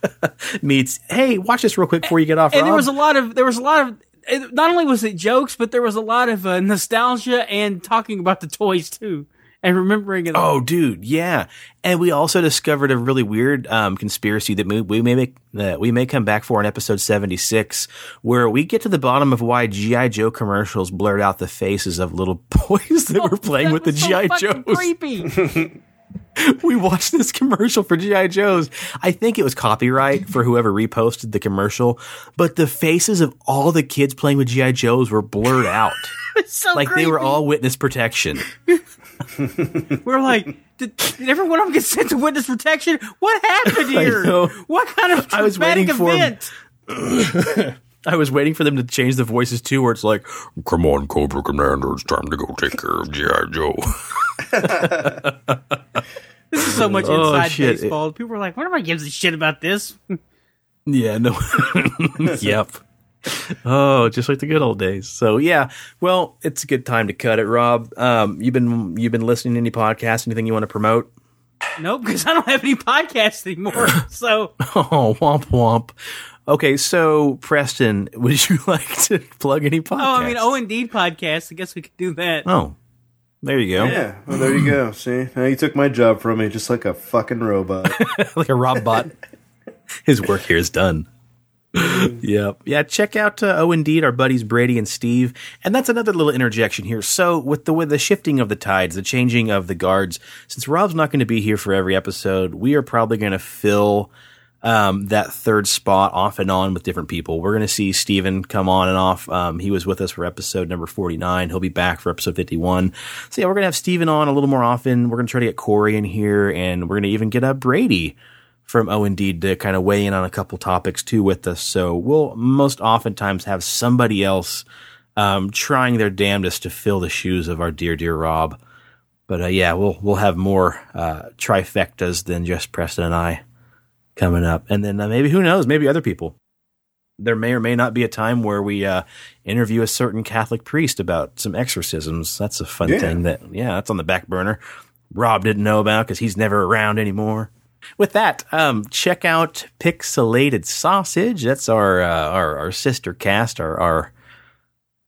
meets. Hey, watch this real quick before you get off. and there was a lot of there was a lot of it- not only was it jokes, but there was a lot of uh, nostalgia and talking about the toys too, and remembering it. Oh, dude, yeah. And we also discovered a really weird um, conspiracy that we, we may make that we may come back for in episode seventy six, where we get to the bottom of why GI Joe commercials blurred out the faces of little boys that were playing That with the so GI Joes. Creepy. we watched this commercial for GI Joes. I think it was copyright for whoever reposted the commercial, but the faces of all the kids playing with GI Joes were blurred out, It's so like they were all witness protection. We're like, did, did every one of them get sent to witness protection? What happened here? What kind of I was traumatic waiting for 'em. event? I was waiting for them to change the voices too, where it's like, "Come on, Cobra Commander, it's time to go take care of GI Joe." This is so much Oh, inside shit. baseball. People are like, "What am I gives a shit about this?" Yeah, no. yep. Oh, just like the good old days. So yeah, well, it's a good time to cut it, Rob. Um, you've been you've been listening to any podcasts? Anything you want to promote? nope, because I don't have any podcasts anymore. So Oh, womp womp. Okay, so Preston, would you like to plug any podcasts? Oh, I mean, oh, indeed, podcast. I guess we could do that. Oh, there you go. Yeah, well, there you go. See, now you took my job from me just like a fucking robot. like a Rob bot. His work here is done. yep. Yeah, check out uh, Oh Indeed, our buddies Brady and Steve. And that's another little interjection here. So with the with the shifting of the tides, the changing of the guards, since Rob's not going to be here for every episode, we are probably going to fill um, that third spot off and on with different people. We're going to see Steven come on and off. Um, he was with us for episode number 49. He'll be back for episode 51. So yeah, we're going to have Steven on a little more often. We're going to try to get Corey in here and we're going to even get up Brady from O Indeed to kind of weigh in on a couple topics too with us. So we'll most oftentimes have somebody else um, trying their damnedest to fill the shoes of our dear, dear Rob. But uh, yeah, we'll we'll have more uh, trifectas than just Preston and I coming up, and then uh, maybe who knows, maybe other people. There may or may not be a time where we uh, interview a certain Catholic priest about some exorcisms. That's a fun Yeah. thing. That yeah, that's on the back burner. Rob didn't know about because he's never around anymore. With that, um, check out Pixelated Sausage. That's our uh, our our sister cast. Our our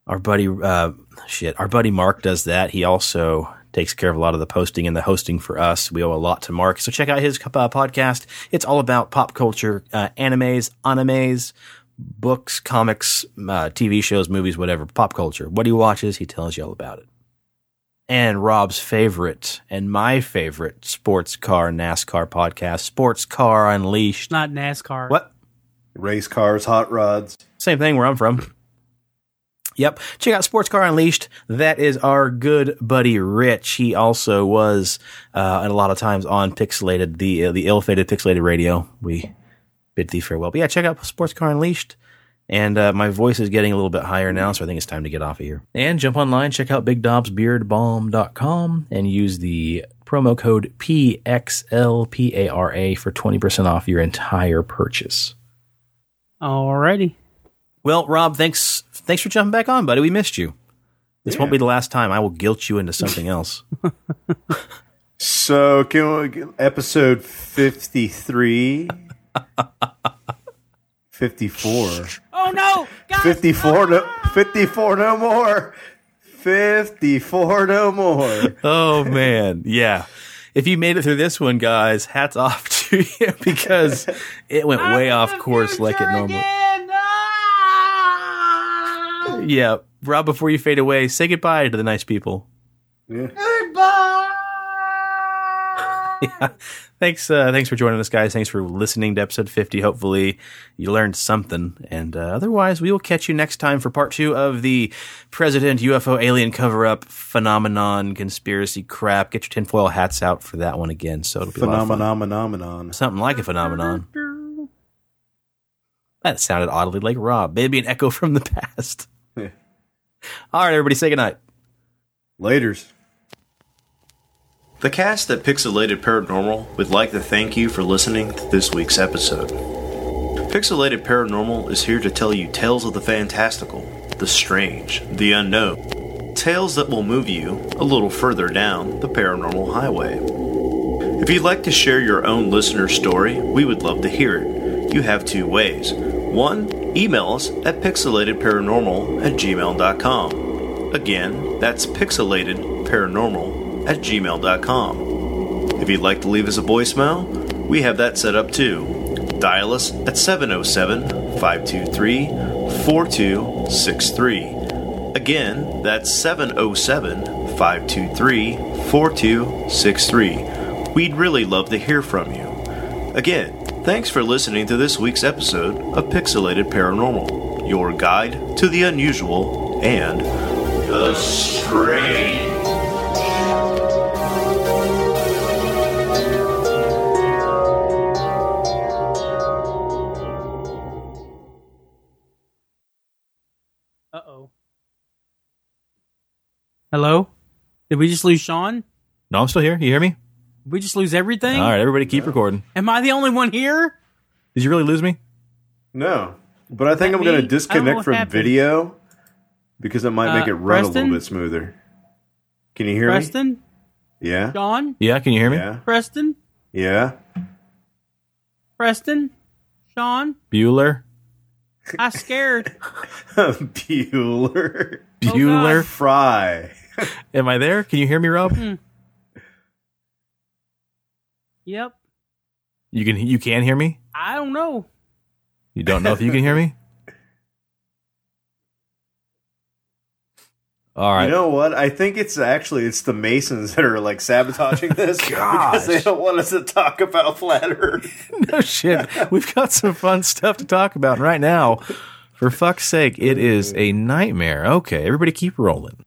our buddy uh, shit. Our buddy Mark does that. He also takes care of a lot of the posting and the hosting for us. We owe a lot to Mark, so check out his uh, podcast. It's all about pop culture, uh, animes, animes, books, comics, uh, TV shows, movies, whatever. Pop culture. What he watches, he tells you all about it and Rob's favorite and my favorite sports car NASCAR podcast, Sports Car Unleashed. Not NASCAR. What? Race cars, hot rods. Same thing where I'm from. Yep. Check out Sports Car Unleashed. That is our good buddy Rich. He also was, uh, and a lot of times on Pixelated, the uh, the ill-fated Pixelated Radio. We bid thee farewell. But yeah, check out Sports Car Unleashed. And uh, my voice is getting a little bit higher now, so I think it's time to get off of here. And jump online, check out BigDobsBeardBalm.com, and use the promo code PXLPARA for 20% off your entire purchase. Alrighty. Well, Rob, thanks thanks for jumping back on, buddy. We missed you. This won't be the last time. I will guilt you into something else. So, can we, episode 53, 54, Oh no! Guys, 54, no, 54 no more. 54 no more. oh man, yeah. If you made it through this one, guys, hats off to you because it went way off course like it normally. Yeah, Rob. Before you fade away, say goodbye to the nice people. Yeah. yeah. Thanks, uh, thanks for joining us, guys. Thanks for listening to episode 50. Hopefully, you learned something. And uh, otherwise, we will catch you next time for part two of the President UFO alien cover up phenomenon conspiracy crap. Get your tinfoil hats out for that one again. So it'll be a lot of fun. Phenomenon, phenomenon. Something like a phenomenon. That sounded oddly like Rob. Maybe an echo from the past. All right, everybody, say goodnight. Laters. The cast at Pixelated Paranormal would like to thank you for listening to this week's episode. Pixelated Paranormal is here to tell you tales of the fantastical, the strange, the unknown, tales that will move you a little further down the paranormal highway. If you'd like to share your own listener story, we would love to hear it. You have two ways. One, email us at pixelatedparanormal at gmail.com. Again, that's pixelatedparanormal at gmail.com. If you'd like to leave us a voicemail, we have that set up too. Dial us at 707 523 4263. Again, that's 707 523 4263. We'd really love to hear from you. Again, thanks for listening to this week's episode of Pixelated Paranormal, your guide to the unusual and the strange. Uh oh. Hello? Did we just lose Shawn? No, I'm still here. You hear me? Did we just lose everything? All right, everybody, keep recording. Am I the only one here? Did you really lose me? No. But I think That I'm going me? I to don't know disconnect what from happened. video because it might make Uh, it run a Preston? little bit smoother. Can you hear me? Preston? me? Yeah. Shawn? Yeah, can you hear me? Yeah. Preston? Yeah. Preston? Shawn? Bueller? I scared. Bueller. Bueller? Fry. Am I there? Can you hear me, Rob? Yep. You can you can hear me? I don't know. You don't know if you can hear me? All right. You know what? I think it's actually it's the Masons that are like sabotaging this because they don't want us to talk about flat Earth. no shit. We've got some fun stuff to talk about right now. For fuck's sake, it is a nightmare. Okay, everybody keep rolling.